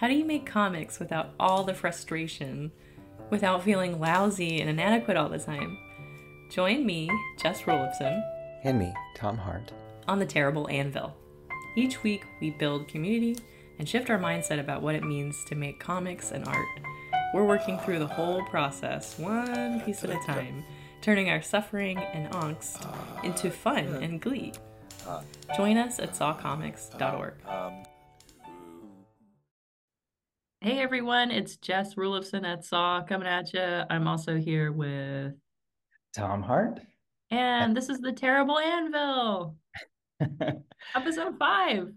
how do you make comics without all the frustration, without feeling lousy and inadequate all the time? Join me, Jess Ruliffson, and me, Tom Hart, on the Terrible Anvil. Each week, we build community and shift our mindset about what it means to make comics and art. We're working through the whole process, one piece at a time, turning our suffering and angst ah, into fun and glee. Ah. Join us at sawcomics.org. Hey everyone, it's Jess Ruliffson at Saw coming at you. I'm also here with Tom Hart. And this is the Terrible Anvil. Episode five.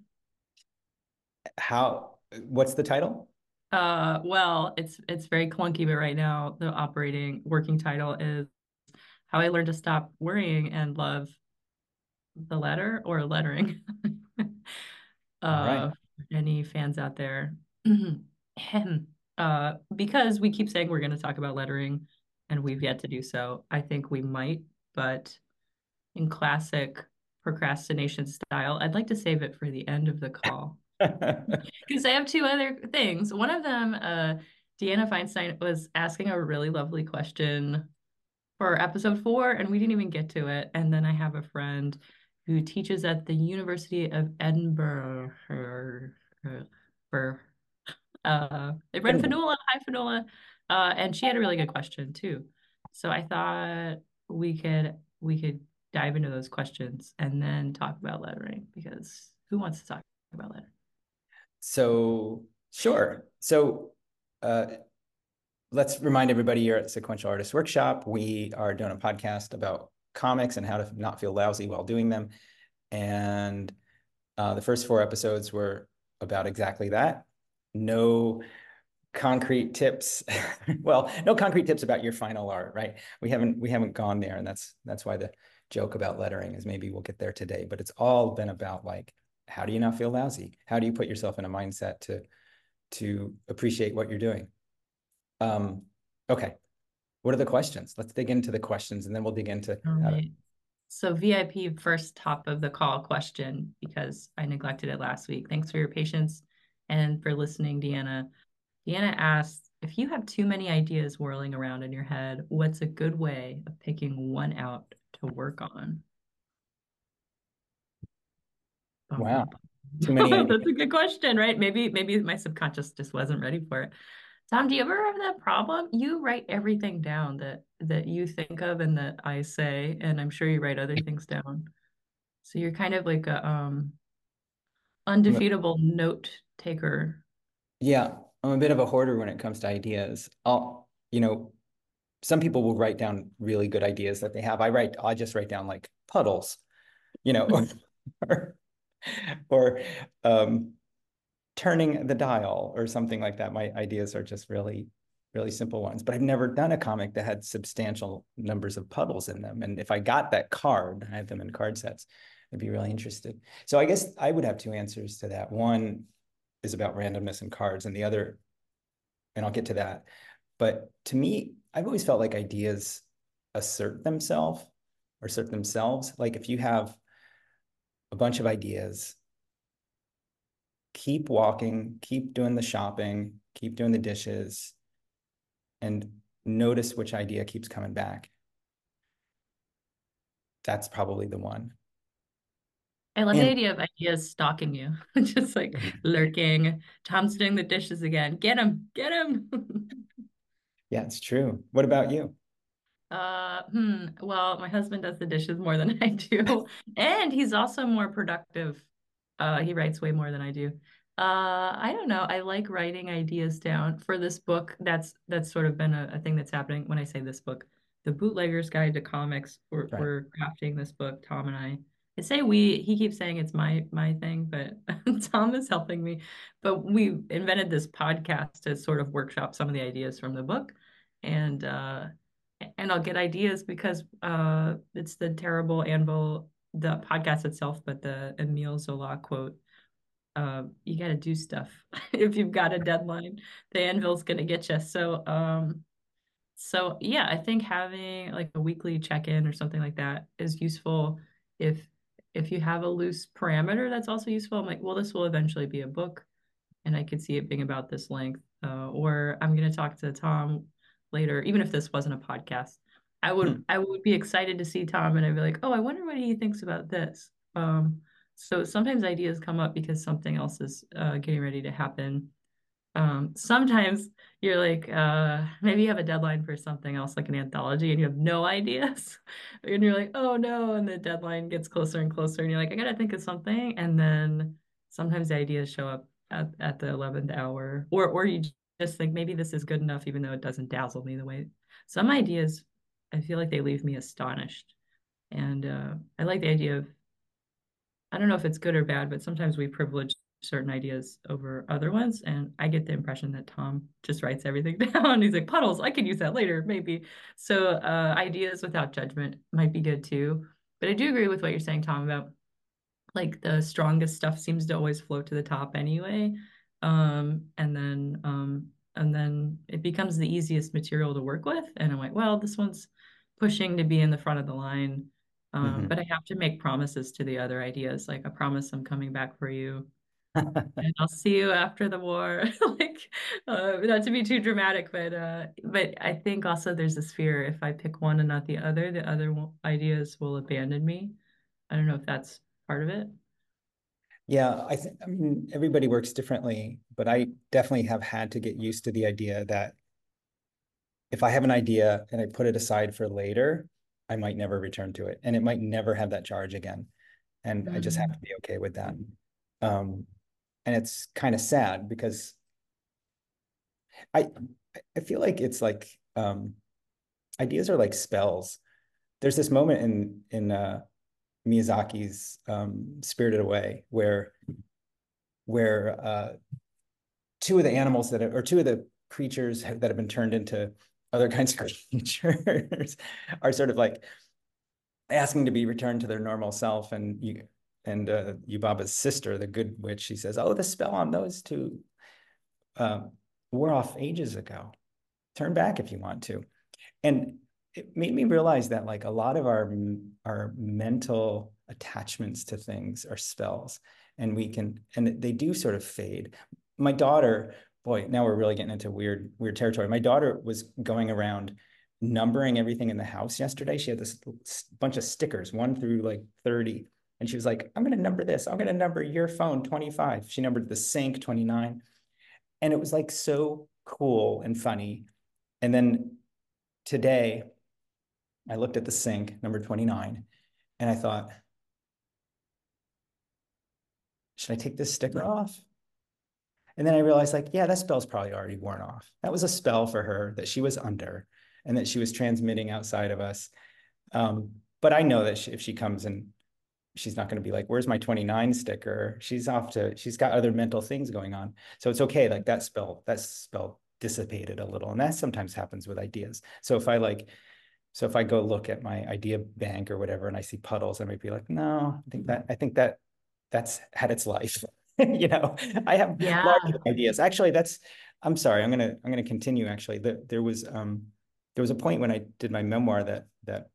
How what's the title? Uh well, it's it's very clunky, but right now the operating working title is How I Learned to Stop Worrying and Love the Letter or Lettering. uh right. any fans out there. uh because we keep saying we're gonna talk about lettering and we've yet to do so. I think we might, but in classic procrastination style, I'd like to save it for the end of the call. Because I have two other things. One of them, uh, Deanna Feinstein was asking a really lovely question for episode four, and we didn't even get to it. And then I have a friend who teaches at the University of Edinburgh. Uh, they read Fionnuala, hi Fionnuala, uh, and she had a really good question too. So I thought we could we could dive into those questions and then talk about lettering because who wants to talk about lettering? So sure. So uh, let's remind everybody you're at Sequential Artist Workshop, we are doing a podcast about comics and how to not feel lousy while doing them. And uh, the first four episodes were about exactly that. No concrete tips well no concrete tips about your final art right? We haven't we haven't gone there and that's that's why the joke about lettering is maybe we'll get there today but it's all been about like how do you not feel lousy? How do you put yourself in a mindset to to appreciate what you're doing? Um okay. What are the questions? Let's dig into the questions and then we'll dig into right. so vip first top of the call question because i neglected it last week. Thanks for your patience and for listening deanna Deanna asks, if you have too many ideas whirling around in your head, what's a good way of picking one out to work on? Wow. Too many That's a good question, right? Maybe maybe my subconscious just wasn't ready for it. Tom, do you ever have that problem? You write everything down that that you think of and that I say, and I'm sure you write other things down. So you're kind of like a um undefeatable note taker. Yeah, I'm a bit of a hoarder when it comes to ideas. I'll, you know, some people will write down really good ideas that they have. I write, I just write down like puddles, you know, or, or um, turning the dial or something like that. My ideas are just really, really simple ones. But I've never done a comic that had substantial numbers of puddles in them. And if I got that card, I have them in card sets, I'd be really interested. So I guess I would have two answers to that. One, is about randomness in cards and the other and I'll get to that. But to me, I've always felt like ideas assert themselves or assert themselves. Like if you have a bunch of ideas, keep walking, keep doing the shopping, keep doing the dishes, and notice which idea keeps coming back. That's probably the one. I love and, the idea of ideas stalking you, just like lurking. Tom's doing the dishes again. Get him, get him. yeah, it's true. What about you? Uh, hmm. Well, my husband does the dishes more than I do, and he's also more productive. Uh, he writes way more than I do. Uh, I don't know. I like writing ideas down for this book. That's that's sort of been a, a thing that's happening. When I say this book, the Bootlegger's Guide to Comics. We're, right. we're crafting this book, Tom and I I say we, he keeps saying it's my my thing, but Tom is helping me. But we invented this podcast to sort of workshop some of the ideas from the book. And uh and I'll get ideas because uh it's the terrible anvil, the podcast itself, but the Emile Zola quote. Uh, you got to do stuff if you've got a deadline. The anvil's gonna get you. So um so yeah, I think having like a weekly check-in or something like that is useful if if you have a loose parameter, that's also useful. I'm like, well, this will eventually be a book. and I could see it being about this length. Uh, or I'm going to talk to Tom later, even if this wasn't a podcast. I would hmm. I would be excited to see Tom, and I'd be like, oh, I wonder what he thinks about this. Um, so sometimes ideas come up because something else is uh, getting ready to happen. Um, sometimes you're like, uh, maybe you have a deadline for something else, like an anthology, and you have no ideas. and you're like, oh no. And the deadline gets closer and closer, and you're like, I gotta think of something. And then sometimes the ideas show up at, at the 11th hour, or, or you just think maybe this is good enough, even though it doesn't dazzle me the way some ideas, I feel like they leave me astonished. And uh, I like the idea of, I don't know if it's good or bad, but sometimes we privilege certain ideas over other ones. And I get the impression that Tom just writes everything down. He's like, puddles, I can use that later, maybe. So uh, ideas without judgment might be good too. But I do agree with what you're saying, Tom, about like the strongest stuff seems to always float to the top anyway. Um, and then um, and then it becomes the easiest material to work with. And I'm like, well, this one's pushing to be in the front of the line. Um, mm-hmm. But I have to make promises to the other ideas. Like I promise I'm coming back for you and I'll see you after the war. like, uh, not to be too dramatic, but uh, but I think also there's this fear if I pick one and not the other, the other ideas will abandon me. I don't know if that's part of it. Yeah, I think I mean everybody works differently, but I definitely have had to get used to the idea that if I have an idea and I put it aside for later, I might never return to it, and it might never have that charge again, and mm-hmm. I just have mm. to be okay with that. Um, and it's kind of sad because I I feel like it's like um, ideas are like spells. There's this moment in in uh, Miyazaki's um, Spirited Away where where uh, two of the animals that are, or two of the creatures that have been turned into other kinds of creatures are sort of like asking to be returned to their normal self and you and uh, Yubaba's sister, the good witch, she says, "Oh, the spell on those two uh, wore off ages ago. Turn back if you want to." And it made me realize that like a lot of our our mental attachments to things are spells, and we can and they do sort of fade. My daughter, boy, now we're really getting into weird weird territory. My daughter was going around numbering everything in the house yesterday. She had this bunch of stickers, one through like 30 and she was like, I'm going to number this. I'm going to number your phone 25. She numbered the sink 29. And it was like so cool and funny. And then today, I looked at the sink, number 29, and I thought, should I take this sticker off? And then I realized, like, yeah, that spell's probably already worn off. That was a spell for her that she was under and that she was transmitting outside of us. Um, but I know that she, if she comes and she's not going to be like where's my 29 sticker? She's off to she's got other mental things going on. So it's okay like that spell that spell dissipated a little and that sometimes happens with ideas. So if i like so if i go look at my idea bank or whatever and i see puddles i might be like no i think that i think that that's had its life. You know i have yeah. large ideas. Actually that's i'm sorry i'm gonna i'm gonna continue actually. The, there was um there was a point when i did my memoir that that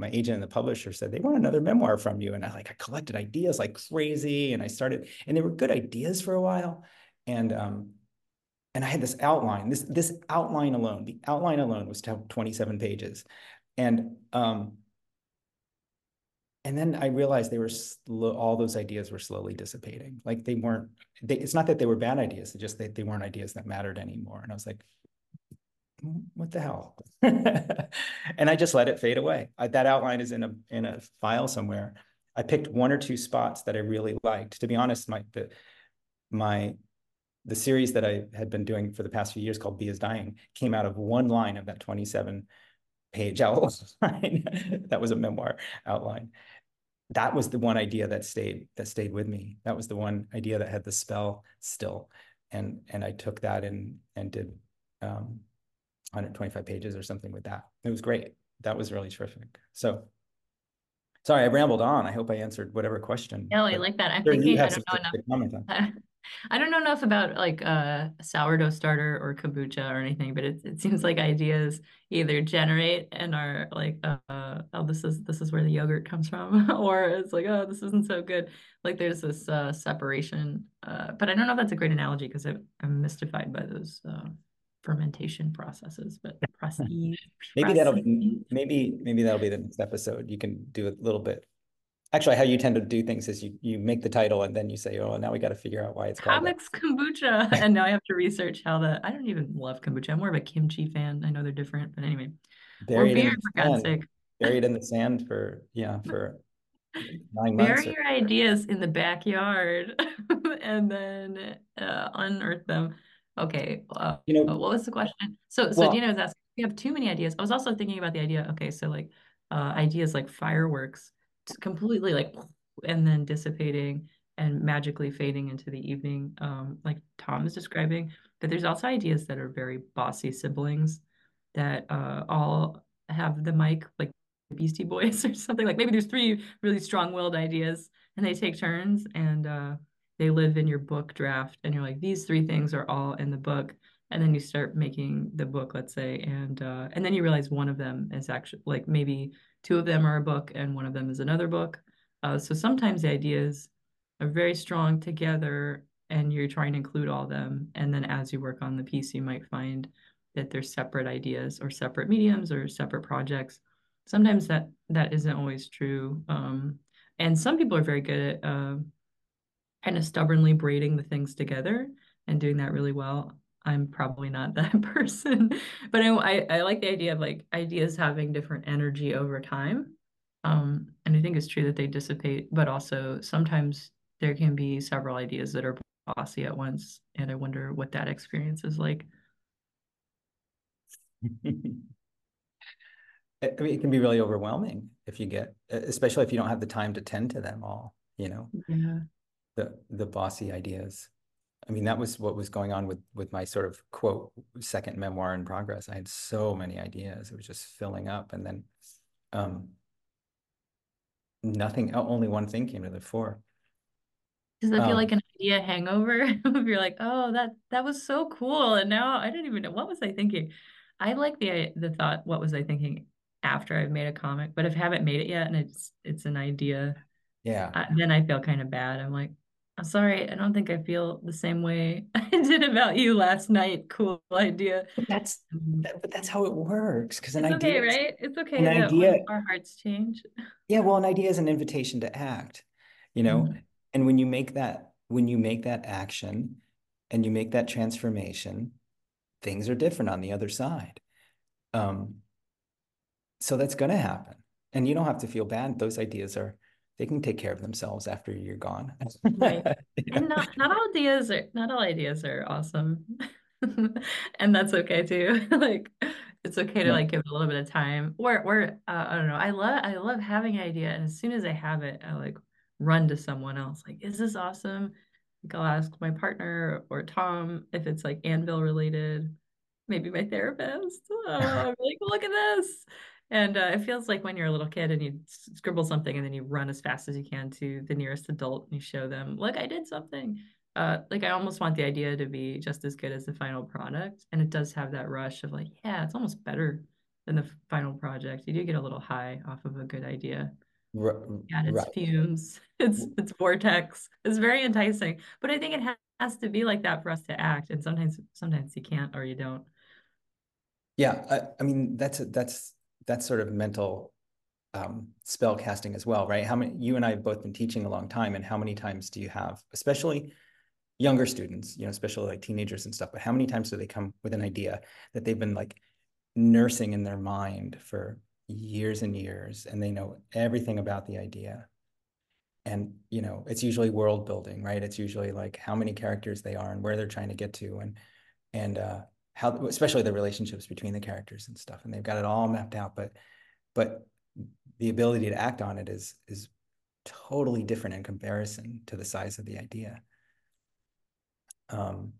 my agent and the publisher said they want another memoir from you. And i like i collected ideas like crazy and i started and they were good ideas for a while. And um and i had this outline this this outline alone the outline alone was 27 pages. And um and then i realized they were slow, all those ideas were slowly dissipating. Like they weren't they, it's not that they were bad ideas it's just that they weren't ideas that mattered anymore. And i was like what the hell? and I just let it fade away. I, that outline is in a in a file somewhere. I picked one or two spots that I really liked. To be honest, my the my the series that I had been doing for the past few years called B is Dying came out of one line of that 27 page outline. that was a memoir outline. That was the one idea that stayed that stayed with me. That was the one idea that had the spell still. And and I took that and and did um, 125 pages or something with that. It was great. That was really terrific. So sorry, I rambled on. I hope I answered whatever question. No, I like that. I'm thinking, I don't know enough. I don't know enough about like uh, sourdough starter or kombucha or anything, but it, it seems like ideas either generate and are like, uh, oh, this is this is where the yogurt comes from, or it's like, oh, this isn't so good. Like there's this uh, separation. Uh, but I don't know if that's a great analogy because I'm mystified by those uh, fermentation processes. But prestige, maybe that'll be maybe maybe that'll be the next episode. You can do a little bit actually how you tend to do things is you you make the title and then you say oh now we got to figure out why it's called comics kombucha. And now i have to research how the i don't even love kombucha. I'm more of a kimchi fan. I know they're different but anyway. Buried or beer for god's sake. Buried in the sand for yeah for nine months bury or... your ideas in the backyard and then uh, unearth them okay uh, you know what was the question so so well, dina was asking we have too many ideas i was also thinking about the idea okay so like uh, ideas like fireworks completely like and then dissipating and magically fading into the evening, um, like Tom is describing. But there's also ideas that are very bossy siblings that uh, all have the mic, like Beastie Boys or something. Like maybe there's three really strong-willed ideas, and they take turns, and uh, they live in your book draft, and you're like, these three things are all in the book, and then you start making the book, let's say, and uh, and then you realize one of them is actually like maybe two of them are a book and one of them is another book. Uh, so sometimes the ideas are very strong together and you're trying to include all of them. And then as you work on the piece, you might find that they're separate ideas or separate mediums or separate projects. Sometimes that that isn't always true. Um, and some people are very good at uh, kind of stubbornly braiding the things together and doing that really well. I'm probably not that person, but I, I like the idea of like ideas having different energy over time. Um, and I think it's true that they dissipate, but also sometimes there can be several ideas that are bossy at once. And I wonder what that experience is like. I mean, it can be really overwhelming if you get, especially if you don't have the time to tend to them all, you know, yeah. The, the bossy ideas. I mean, that was what was going on with with my sort of quote second memoir in progress. I had so many ideas; it was just filling up, and then um, nothing. Only one thing came to the fore. Does that um, feel like an idea hangover? if you're like, oh, that that was so cool, and now I didn't even know what was I thinking. I like the the thought. What was I thinking after I've made a comic? But if I haven't made it yet, and it's it's an idea, yeah, I, then I feel kind of bad. I'm like, I'm sorry, I don't think I feel the same way I did about you last night. Cool idea. But that's mm-hmm. that, but that's how it works. Because an it's idea, okay, right? It's okay an idea, our hearts change. Yeah, well, an idea is an invitation to act, you know. Mm-hmm. And when you make that, when you make that action, and you make that transformation, things are different on the other side. Um, so that's going to happen, and you don't have to feel bad. Those ideas are they can take care of themselves after you're gone. right. And not not all ideas are not all ideas are awesome. and that's okay too. like it's okay to yeah. like give it a little bit of time. Or or uh, I don't know. I love I love having an idea, and as soon as I have it, I like run to someone else. Like, is this awesome? Like I'll ask my partner or Tom if it's like anvil related. Maybe my therapist. Oh, like, look at this. And uh, it feels like when you're a little kid and you scribble something and then you run as fast as you can to the nearest adult and you show them, look, I did something. Uh, like I almost want the idea to be just as good as the final product. And it does have that rush of like, yeah, it's almost better than the final project. You do get a little high off of a good idea. Right. Yeah, it's right. fumes. It's it's vortex. It's very enticing. But I think it has to be like that for us to act. And sometimes sometimes you can't or you don't. Yeah, I, I mean that's that's that's sort of mental um, spell casting as well, right? How many you and I have both been teaching a long time, and how many times do you have, especially younger students, you know, especially like teenagers and stuff, but how many times do they come with an idea that they've been like nursing in their mind for years and years, and they know everything about the idea. And you know, it's usually world building, right? It's usually like how many characters they are and where they're trying to get to, and and uh, how especially the relationships between the characters and stuff and they've got it all mapped out but but the ability to act on it is is totally different in comparison to the size of the idea. Um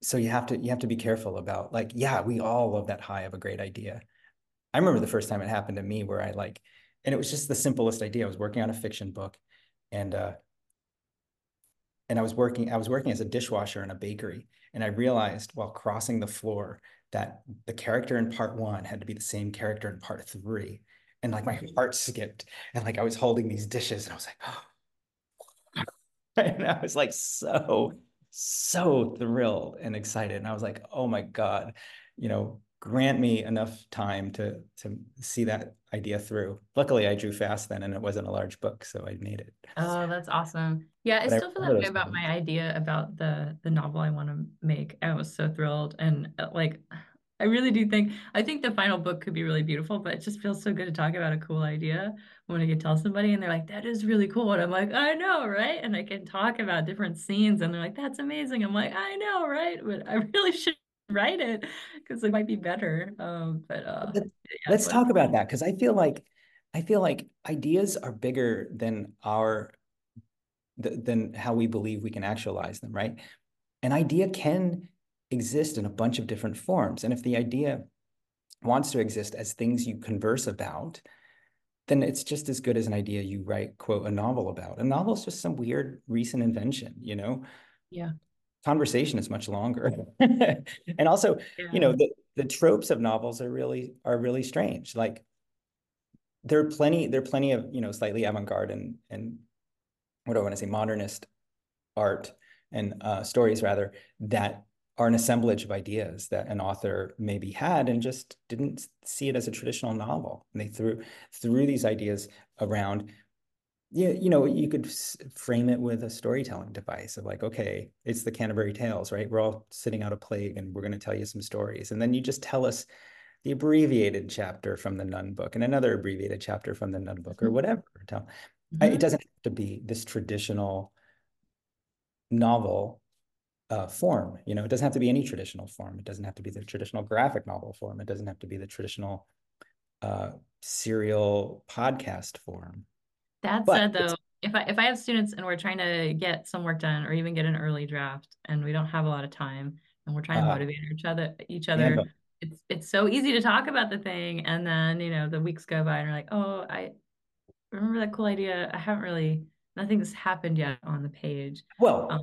so you have to you have to be careful about like yeah we all love that high of a great idea. I remember the first time it happened to me where i like and it was just the simplest idea. I was working on a fiction book and uh and I was working, I was working as a dishwasher in a bakery. And I realized while crossing the floor that the character in part one had to be the same character in part three. And like my mm-hmm. heart skipped. And like I was holding these dishes and I was like, oh. and I was like so, so thrilled and excited. And I was like, oh my God, you know, grant me enough time to to see that idea through. Luckily, I drew fast then, and it wasn't a large book, so I made it. Oh, that's awesome. Yeah, I But I still feel that way about my idea about the the novel I want to make. I was so thrilled and uh, like I really do think I think the final book could be really beautiful, but it just feels so good to talk about a cool idea when I can tell somebody and they're like, that is really cool. And I'm like, I know, right? And I can talk about different scenes and they're like, that's amazing. I'm like, I know, right? But I really should write it because it might be better. Um, but uh yeah, Let's but talk about that because I feel like I feel like ideas are bigger than our th- than how we believe we can actualize them, right? An idea can exist in a bunch of different forms, and if the idea wants to exist as things you converse about, then it's just as good as an idea you write, quote, a novel about. A novel is just some weird recent invention, you know? yeah. Conversation is much longer. And also, you know, the, the tropes of novels are really are really strange. Like there are plenty, there are plenty of, you know, slightly avant-garde and and what do I want to say, modernist art and uh, stories rather that are an assemblage of ideas that an author maybe had and just didn't see it as a traditional novel. And they threw threw these ideas around. Yeah, you know, you could frame it with a storytelling device of like, okay, it's the Canterbury Tales, right? We're all sitting out a plague and we're going to tell you some stories. And then you just tell us the abbreviated chapter from the nun book and another abbreviated chapter from the nun book or whatever. Tell it Mhm. doesn't have to be this traditional novel uh, form. You know, it doesn't have to be any traditional form. It doesn't have to be the traditional graphic novel form. It doesn't have to be the traditional uh, serial podcast form. That But said, though, if I if I have students and we're trying to get some work done or even get an early draft and we don't have a lot of time and we're trying to uh, motivate each other each other, it's it's so easy to talk about the thing and then, you know, the weeks go by and we're like, "Oh, I remember that cool idea. I haven't really nothing's happened yet on the page." Well, Um,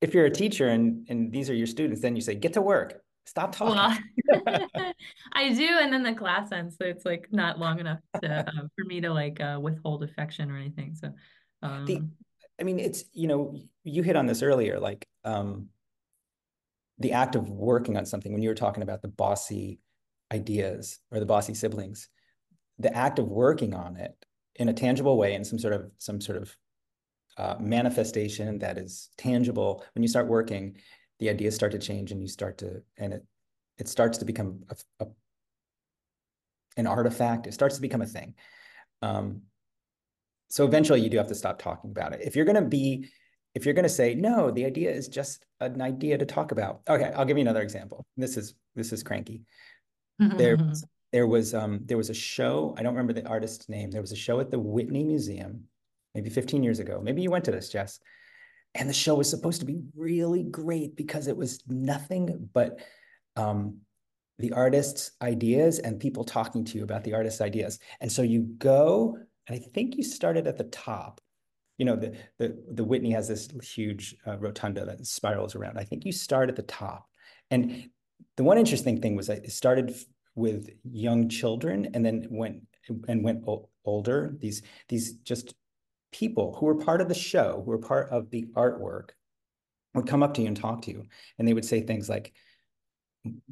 if you're a teacher and and these are your students, then you say, get to work. Stop talking. well, I do, and then the class ends, so it's like not long enough to uh, for me to like uh, withhold affection or anything. So, The, um, I mean, it's, you know, you hit on this earlier, like um, the act of working on something when you were talking about the bossy ideas or the bossy siblings, the act of working on it in a tangible way in some sort of some sort of uh, manifestation that is tangible. When you start working, the ideas start to change and you start to, and it it starts to become a, a an artifact. It starts to become a thing. Um, so eventually you do have to stop talking about it. If you're going to be, if you're going to say, no, the idea is just an idea to talk about. Okay, I'll give you another example. This is, this is cranky. There, there was, um, there was a show. I don't remember the artist's name. There was a show at the Whitney Museum, maybe 15 years ago. Maybe you went to this, Jess. And the show was supposed to be really great because it was nothing but um, the artist's ideas and people talking to you about the artist's ideas. And so you go, and I think you started at the top. You know, the the the Whitney has this huge uh, rotunda that spirals around. I think you start at the top. And the one interesting thing was I started with young children and then went and went older. These these just people who were part of the show, who were part of the artwork, would come up to you and talk to you, and they would say things like,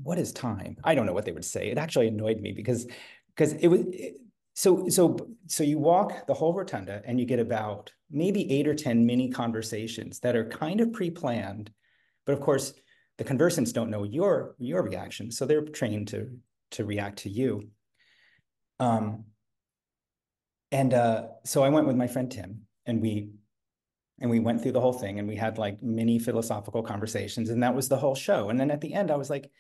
"What is time?" I don't know what they would say. It actually annoyed me because because it was it, so so so you walk the whole rotunda and you get about maybe eight or ten mini conversations that are kind of pre-planned, but of course the conversants don't know your your reaction, so they're trained to to react to you. Um, and uh, so I went with my friend Tim, and we and we went through the whole thing, and we had like mini philosophical conversations, and that was the whole show. And then at the end, I was like,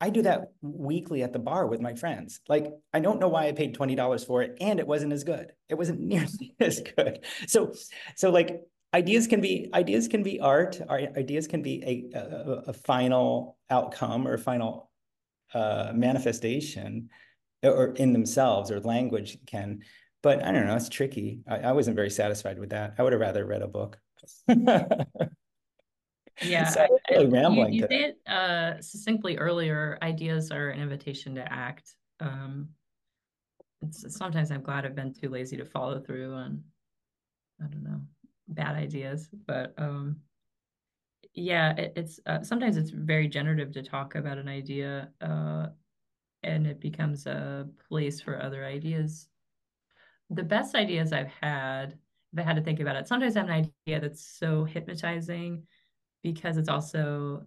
I do that weekly at the bar with my friends. Like, I don't know why I paid twenty dollars for it, and it wasn't as good. It wasn't nearly as good. So, so like ideas can be ideas can be art. Ideas can be a a, a final outcome or a final uh, manifestation, or in themselves, or language can but I don't know, it's tricky. I, I wasn't very satisfied with that. I would have rather read a book. Yeah, So really rambling you say uh, succinctly earlier. Ideas are an invitation to act. Um, it's, sometimes I'm glad I've been too lazy to follow through on, I don't know, bad ideas. But um, yeah, it, it's uh, sometimes it's very generative to talk about an idea, uh, and it becomes a place for other ideas. The best ideas I've had, if I had to think about it, sometimes I have an idea that's so hypnotizing because it's also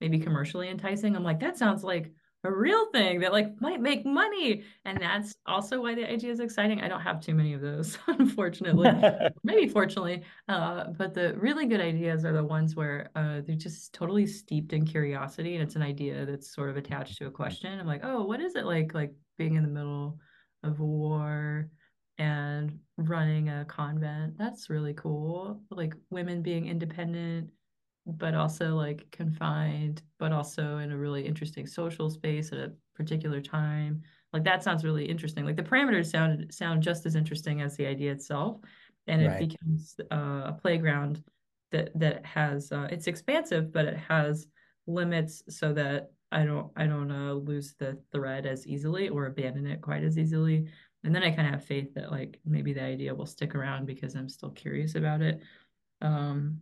maybe commercially enticing. I'm like, that sounds like a real thing that like might make money. And that's also why the idea is exciting. I don't have too many of those, unfortunately. Maybe fortunately. Uh, but the really good ideas are the ones where uh, they're just totally steeped in curiosity and it's an idea that's sort of attached to a question. I'm like, oh, what is it like like being in the middle of war? And running a convent. That's really cool. Like women being independent but also like confined, but also in a really interesting social space at a particular time. Like that sounds really interesting. Like the parameters sound sound just as interesting as the idea itself, and it Right. becomes uh, a playground that that has uh, it's expansive, but it has limits so that I don't I don't uh, lose the thread as easily or abandon it quite as easily. And then I kind of have faith that like maybe the idea will stick around because I'm still curious about it. Um,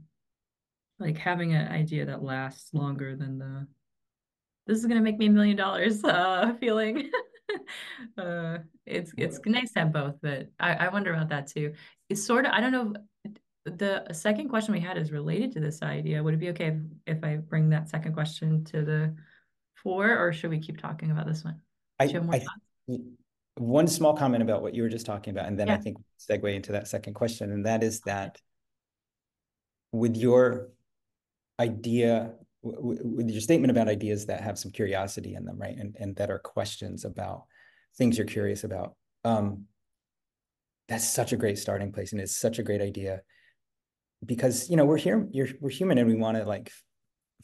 like having an idea that lasts longer than the this is gonna make me a million dollars uh feeling. uh it's it's nice to have both, but I, I wonder about that too. It's sort of I don't know the second question we had is related to this idea. Would it be okay if, if I bring that second question to the fore, or should we keep talking about this one? I, have more I, thoughts? One small comment about what you were just talking about, and then I think segue into that second question, and that is that with your idea, with your statement about ideas that have some curiosity in them, right, and and that are questions about things you're curious about, um, that's such a great starting place, and it's such a great idea because you know we're here, you're, we're human, and we want to like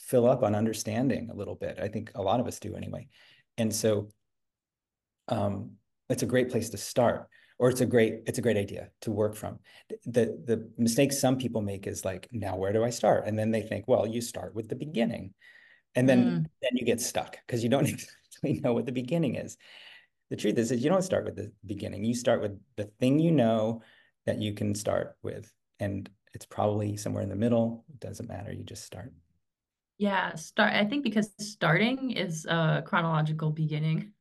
fill up on understanding a little bit. I think a lot of us do anyway, and so um, it's a great place to start or it's a great it's a great idea to work from. The the mistake some people make is like now where do i start? And then they think well you start with the beginning. And then Mm. then you get stuck because you don't exactly know what the beginning is. The truth is, is you don't start with the beginning. You start with the thing you know that you can start with and it's probably somewhere in the middle. It doesn't matter. You just start. Yeah, start. I think because starting is a chronological beginning.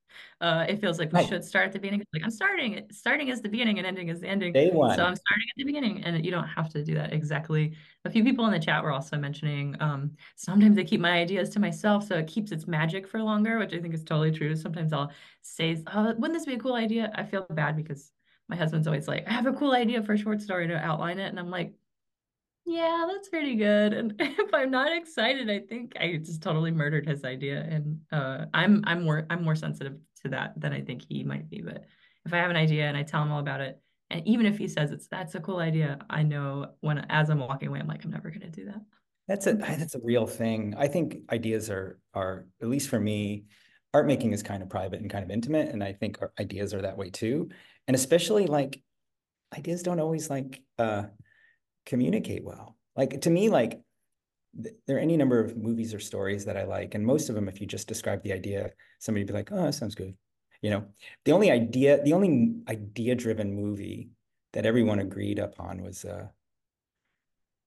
Uh, it feels like we right should start at the beginning. Like I'm starting. Starting is the beginning and ending is the ending. day one. So I'm starting at the beginning, and you don't have to do that exactly. A few people in the chat were also mentioning um, sometimes I keep my ideas to myself, so it keeps its magic for longer, which I think is totally true. Sometimes I'll say, "Oh, wouldn't this be a cool idea?" I feel bad because my husband's always like, "I have a cool idea for a short story to outline it," and I'm like. Yeah, that's pretty good. And if I'm not excited, I think I just totally murdered his idea. And uh, I'm I'm more I'm more sensitive to that than I think he might be. But if I have an idea and I tell him all about it, and even if he says it's that's a cool idea, I know when as I'm walking away, I'm like, I'm never gonna do that. That's a that's a real thing. I think ideas are are at least for me, art making is kind of private and kind of intimate, and I think ideas are that way too. And especially like ideas don't always like uh communicate well. Like to me, like th- there are any number of movies or stories that I like, and most of them, if you just describe the idea, somebody'd be like, "Oh, that sounds good." You know, the only idea, the only idea-driven movie that everyone agreed upon was uh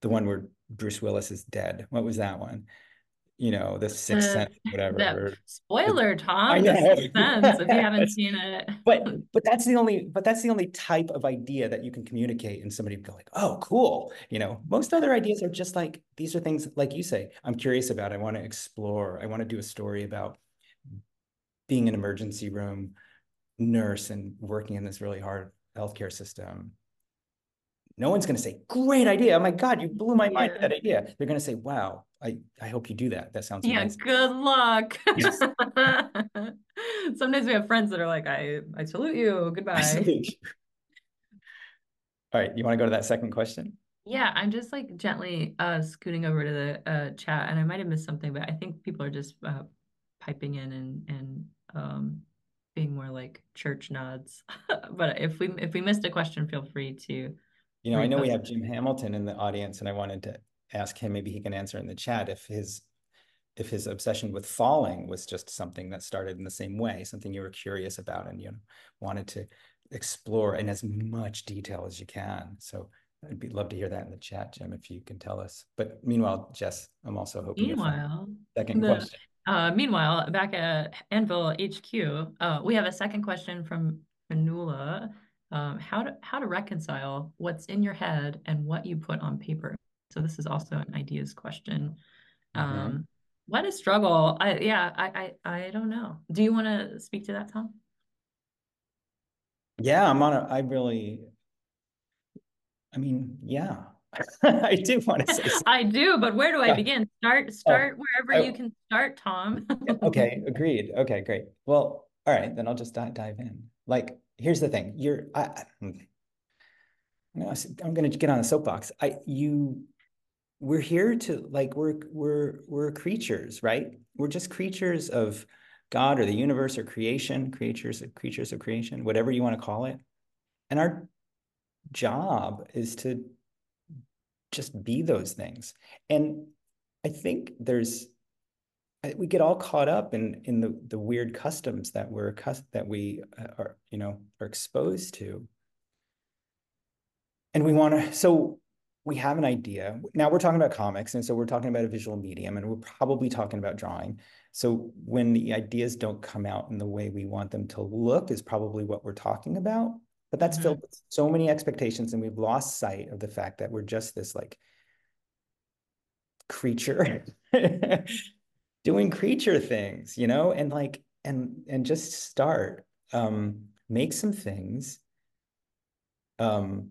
the one where Bruce Willis is dead. What was that one? You know, The Sixth uh, The Sense, whatever. The, spoiler, I Tom, The know. Sixth Sense, if you haven't seen it. but but that's the only but that's the only type of idea that you can communicate and somebody would go like, oh, cool. You know, most other ideas are just like these are things like you say, I'm curious about, I want to explore, I want to do a story about being an emergency room nurse and working in this really hard healthcare system no one's going to say, great idea. Oh my God, you blew my mind with that idea. They're going to say, wow, I, I hope you do that. That sounds good. Yeah, amazing. good luck. Yes. Sometimes we have friends that are like, I, I salute you. Goodbye. All right. You want to go to that second question? Yeah, I'm just like gently uh scooting over to the uh chat and I might have missed something, but I think people are just uh piping in and and um being more like church nods. But if we if we missed a question, feel free to You know, I know we have Jim Hamilton in the audience, and I wanted to ask him, maybe he can answer in the chat if his if his obsession with falling was just something that started in the same way, something you were curious about and you know wanted to explore in as much detail as you can. So I'd be love to hear that in the chat, Jim, if you can tell us. But meanwhile, Jess, I'm also hoping. Meanwhile, second the, question. Uh, meanwhile, back at Anvil HQ, uh, we have a second question from Manula. Um, how to how to reconcile what's in your head and what you put on paper. So this is also an ideas question. Mm-hmm. Um, what a struggle. I yeah, I I I don't know. Do you want to speak to that, Tom? Yeah, I'm on a I really I mean, yeah. I do want to say something. I do, but where do I begin? Start oh, start oh, wherever I, you can start, Tom. okay, agreed. Okay, great. Well, all right, then I'll just dive, dive in. Like, here's the thing. You're I, I I'm going to get on a soapbox. I you we're here to like we're we're we're creatures, right? We're just creatures of God or the universe or creation, creatures of creatures of creation, whatever you want to call it. And our job is to just be those things. And I think there's we get all caught up in in the the weird customs that we're that we uh, are you know are exposed to and we want to so we have an idea. Now we're talking about comics, and so we're talking about a visual medium, and we're probably talking about drawing. So when the ideas don't come out in the way we want them to look, is probably what we're talking about. But that's mm-hmm. filled with so many expectations, and we've lost sight of the fact that we're just this like creature doing creature things, you know, and like and and just start um, make some things. Um,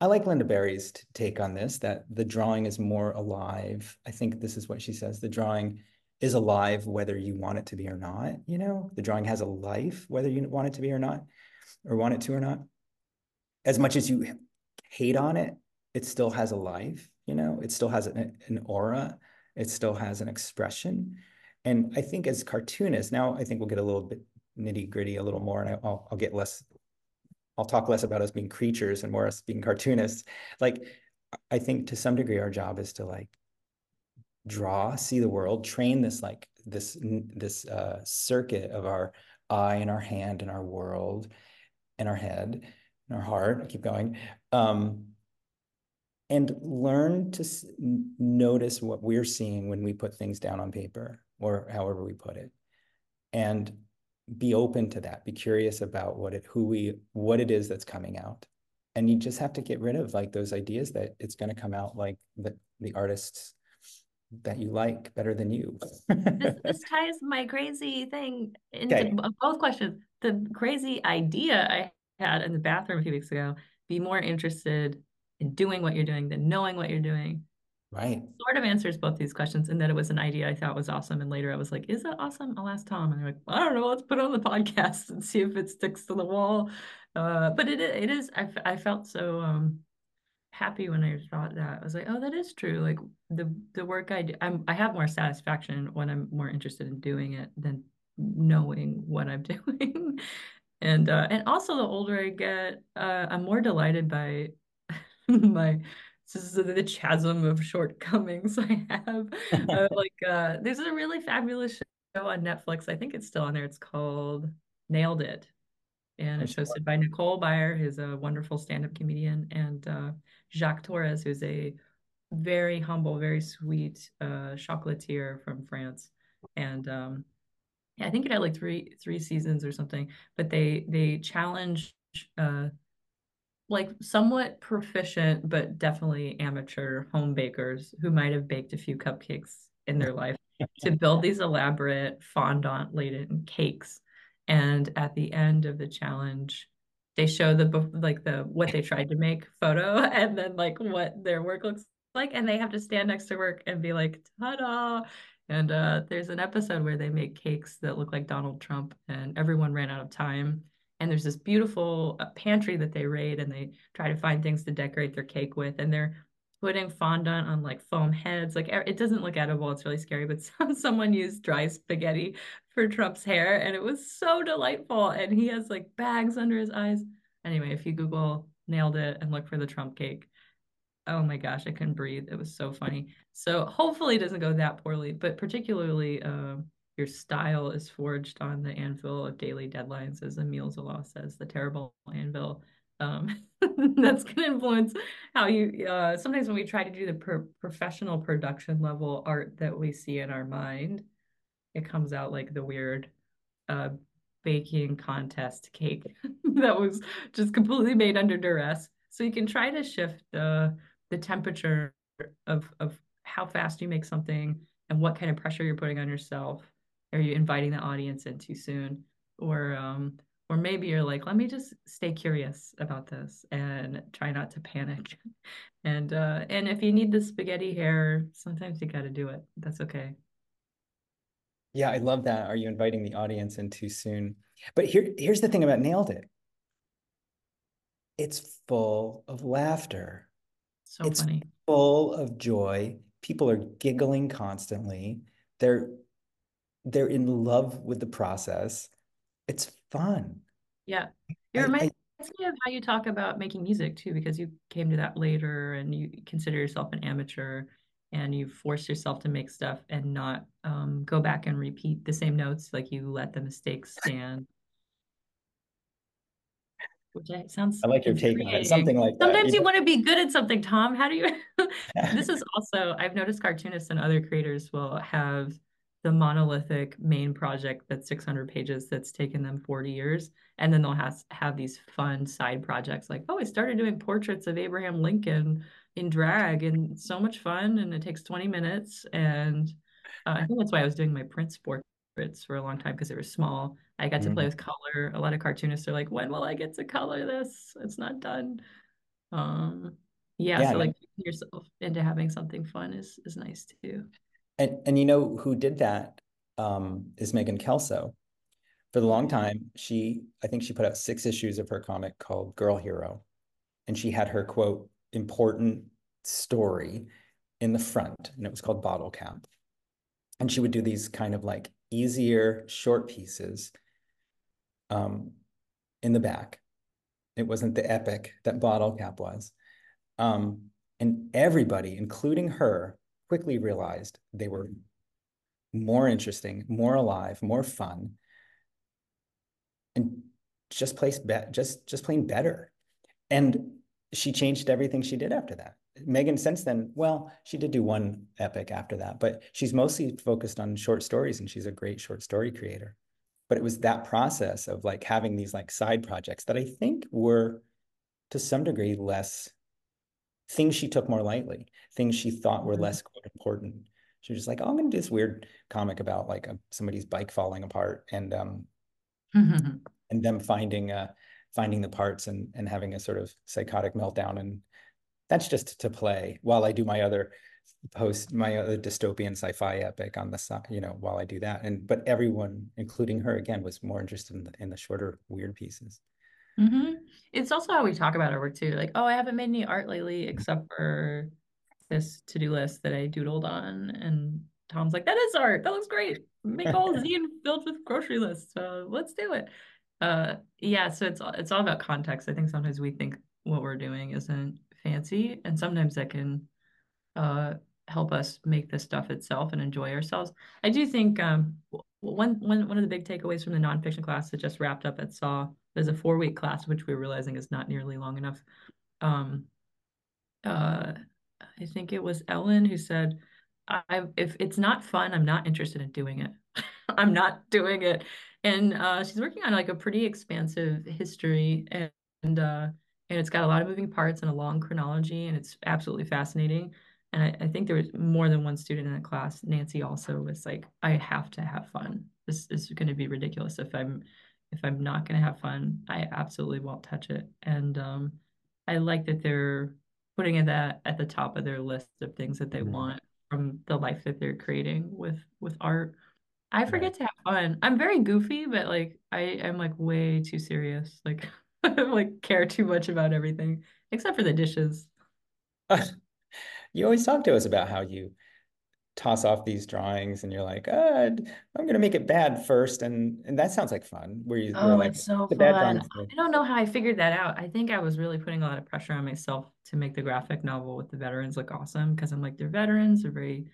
I like Lynda Barry's take on this that the drawing is more alive. I think this is what she says. The drawing is alive whether you want it to be or not. You know, the drawing has a life whether you want it to be or not, or want it to or not. As much as you hate on it, it still has a life. You know, it still has an, an aura. It still has an expression. And I think as cartoonists, now I think we'll get a little bit nitty gritty a little more, and I'll, I'll get less I'll talk less about us being creatures and more us being cartoonists. Like, I think to some degree, our job is to like draw, see the world, train this like this this uh, circuit of our eye and our hand and our world and our head and our heart. I keep going. Um, and learn to notice what we're seeing when we put things down on paper or however we put it. And be open to that be curious about what it who we what it is that's coming out. And you just have to get rid of like those ideas that it's going to come out like the, the artists that you like better than you. This, this, ties my crazy thing into okay. both questions. The crazy idea i had in the bathroom a few weeks ago be more interested in doing what you're doing than knowing what you're doing Right. Sort of answers both these questions, and that it was an idea I thought was awesome. And later I was like, is that awesome? I'll ask Tom. And they're like, I don't know. Let's put it on the podcast and see if it sticks to the wall. Uh, but it it is. I, I felt so um, happy when I thought that. I was like, oh, that is true. Like the the work I do, I'm, I have more satisfaction when I'm more interested in doing it than knowing what I'm doing. and uh, and also the older I get, uh, I'm more delighted by my this is the chasm of shortcomings I have. uh, like, uh, there's a really fabulous show on Netflix. I think it's still on there. It's called Nailed It, and it's hosted by Nicole Byer, who's a wonderful stand-up comedian, and uh, Jacques Torres, who's a very humble, very sweet uh, chocolatier from France, and um, yeah, I think it had like three three seasons or something. But they they challenge uh, like somewhat proficient but definitely amateur home bakers who might have baked a few cupcakes in their life to build these elaborate fondant laden cakes. And at the end of the challenge they show the like the what they tried to make photo and then like what their work looks like. And they have to stand next to work and be like ta-da! And uh, there's an episode where they make cakes that look like Donald Trump and everyone ran out of time and there's this beautiful uh, pantry that they raid and they try to find things to decorate their cake with and they're putting fondant on like foam heads like it doesn't look edible it's really scary but someone used dry spaghetti for trump's hair and it was so delightful and he has like bags under his eyes anyway if you google nailed it, and look for the Trump cake. Oh my gosh, I couldn't breathe. It was so funny. So hopefully it doesn't go that poorly, but particularly uh, your style is forged on the anvil of daily deadlines, as Emile Zola says, the terrible anvil. Um, that's going to influence how you. Uh, sometimes when we try to do the pro professional production level art that we see in our mind, it comes out like the weird uh, baking contest cake that was just completely made under duress. So you can try to shift the the temperature of of how fast you make something and what kind of pressure you're putting on yourself. Are you inviting the audience in too soon? Or um, or maybe you're like, let me just stay curious about this and try not to panic. and uh, and if you need the spaghetti hair, sometimes you got to do it. That's okay. Yeah, I love that. Are you inviting the audience in too soon? But here, here's the thing about Nailed It. It's full of laughter. So it's funny. Full of joy. People are giggling constantly. They're they're in love with the process. It's fun. Yeah. It reminds me of how you talk about making music too, because you came to that later and you consider yourself an amateur and you force yourself to make stuff and not um, go back and repeat the same notes like you let the mistakes stand which sounds I like your take on it. Something like that. Sometimes you want to be good at something, Tom. How do you? this is also I've noticed cartoonists and other creators will have the monolithic main project that's 600 pages that's taken them 40 years, and then they'll have have these fun side projects like, oh, I started doing portraits of Abraham Lincoln in drag and so much fun and it takes 20 minutes and uh, I think that's why I was doing my Prince portraits for a long time because they were small. I got to mm-hmm. play with color. A lot of cartoonists are like, when will I get to color this? It's not done. Um yeah, yeah so like yourself into having something fun is is nice too. And and you know who did that um, is Megan Kelso. For the long time, she I think she put out six issues of her comic called Girl Hero. And she had her quote important story in the front, and it was called Bottle Cap. And she would do these kind of like easier short pieces um, in the back. It wasn't the epic that Bottle Cap was. Um, and everybody, including her, quickly realized they were more interesting, more alive, more fun, and just place bet just just plain better. And she changed everything she did after that. Megan, since then, well, she did do one epic after that, but she's mostly focused on short stories and she's a great short story creator. But it was that process of like having these like side projects that I think were to some degree less things she took more lightly, things she thought were mm-hmm. less important. She was just like, oh, I'm going to do this weird comic about like a, somebody's bike falling apart and um and them finding uh finding the parts and and having a sort of psychotic meltdown and that's just to play while I do my other post my other dystopian sci-fi epic on the side you know while I do that and but everyone including her again was more interested in the, in the shorter weird pieces mm-hmm. it's also how we talk about our work too like oh I haven't made any art lately except for this to-do list that I doodled on and Tom's like that is art that looks great make all zine filled with grocery lists so let's do it uh, yeah, so it's it's all about context. I think sometimes we think what we're doing isn't fancy, and sometimes that can uh, help us make the stuff itself and enjoy ourselves. I do think um, one one one of the big takeaways from the nonfiction class that just wrapped up at SAW. There's a four week class which we're realizing is not nearly long enough. Um, uh, I think it was Ellen who said, "I if it's not fun, I'm not interested in doing it. I'm not doing it." and uh, she's working on like a pretty expansive history and and, uh, and it's got a lot of moving parts and a long chronology and it's absolutely fascinating and I, I think there was more than one student in the class nancy also was like i have to have fun this is going to be ridiculous if i'm if i'm not going to have fun i absolutely won't touch it and um, i like that they're putting it that at the top of their list of things that they mm-hmm. want from the life that they're creating with with art I forget to have fun. I'm very goofy, but like I am like way too serious. Like I like care too much about everything except for the dishes. you always talk to us about how you toss off these drawings and you're like, uh, I'm gonna make it bad first, and and that sounds like fun. Where you Oh, like it's so fun. I don't know how I figured that out. I think I was really putting a lot of pressure on myself to make the graphic novel with the veterans look awesome because I'm like, they're veterans, they're very,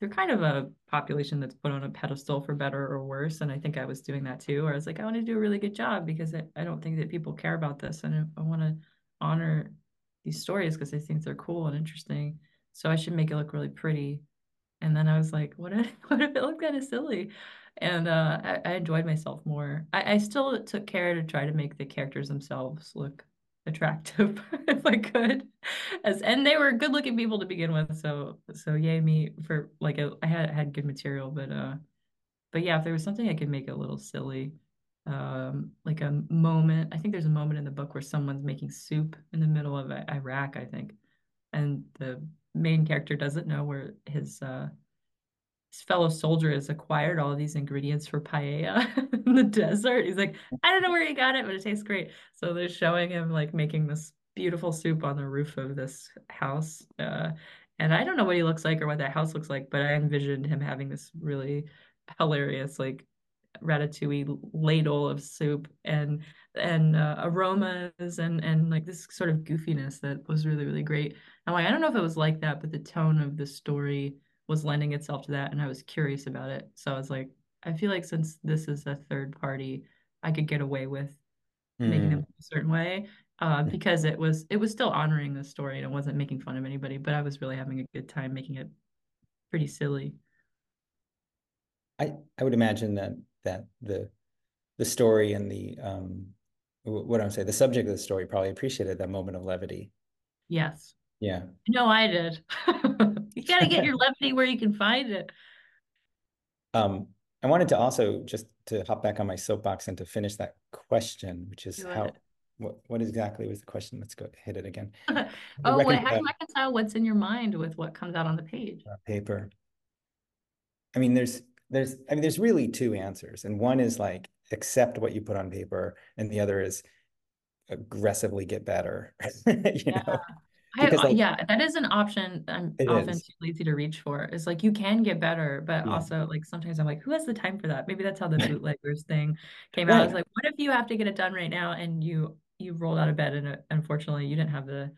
they're kind of a population that's put on a pedestal for better or worse. And I think I was doing that too. Where I was like, I want to do a really good job because I, I don't think that people care about this. And I, I want to honor these stories because I think they're cool and interesting. So I should make it look really pretty. And then I was like, what if, what if it looked kind of silly? And uh, I, I enjoyed myself more. I, I still took care to try to make the characters themselves look attractive if I could. As and they were good looking people to begin with. So so yay me for like a, I had had good material, but uh but yeah, if there was something I could make a little silly, um, like a moment. I think there's a moment in the book where someone's making soup in the middle of Iraq, I think, and the main character doesn't know where his uh his fellow soldier has acquired all these ingredients for paella in the desert. He's like, I don't know where he got it, but it tastes great. So they're showing him like making this beautiful soup on the roof of this house. Uh, and I don't know what he looks like or what that house looks like, but I envisioned him having this really hilarious like ratatouille ladle of soup and and uh, aromas and and like this sort of goofiness that was really really great. I'm I don't know if it was like that, but the tone of the story was lending itself to that, and I was curious about it. So I was like, I feel like since this is a third party, I could get away with making them Mm. a certain way uh, because it was it was still honoring the story and it wasn't making fun of anybody, but I was really having a good time making it pretty silly. I I would imagine that that the the story and the um what I'm saying the subject of the story probably appreciated that moment of levity. Yes. Yeah. No, I did. You got to get your levity where you can find it. Um, I wanted to also just to hop back on my soapbox and to finish that question, which is how what what exactly was the question? Let's go hit it again. Oh, wait, how do you reconcile what's in your mind with what comes out on the page? paper. I mean, there's there's I mean, there's really two answers, and one is like accept what you put on paper, and the other is aggressively get better. you Yeah. know, I, because like yeah, that is an option I'm often is. too lazy to reach for. It's like you can get better, but Yeah. also like sometimes I'm like, who has the time for that? Maybe that's how the bootleggers thing came out. I was like, what if you have to get it done right now and you you rolled out of bed and uh, unfortunately you didn't have the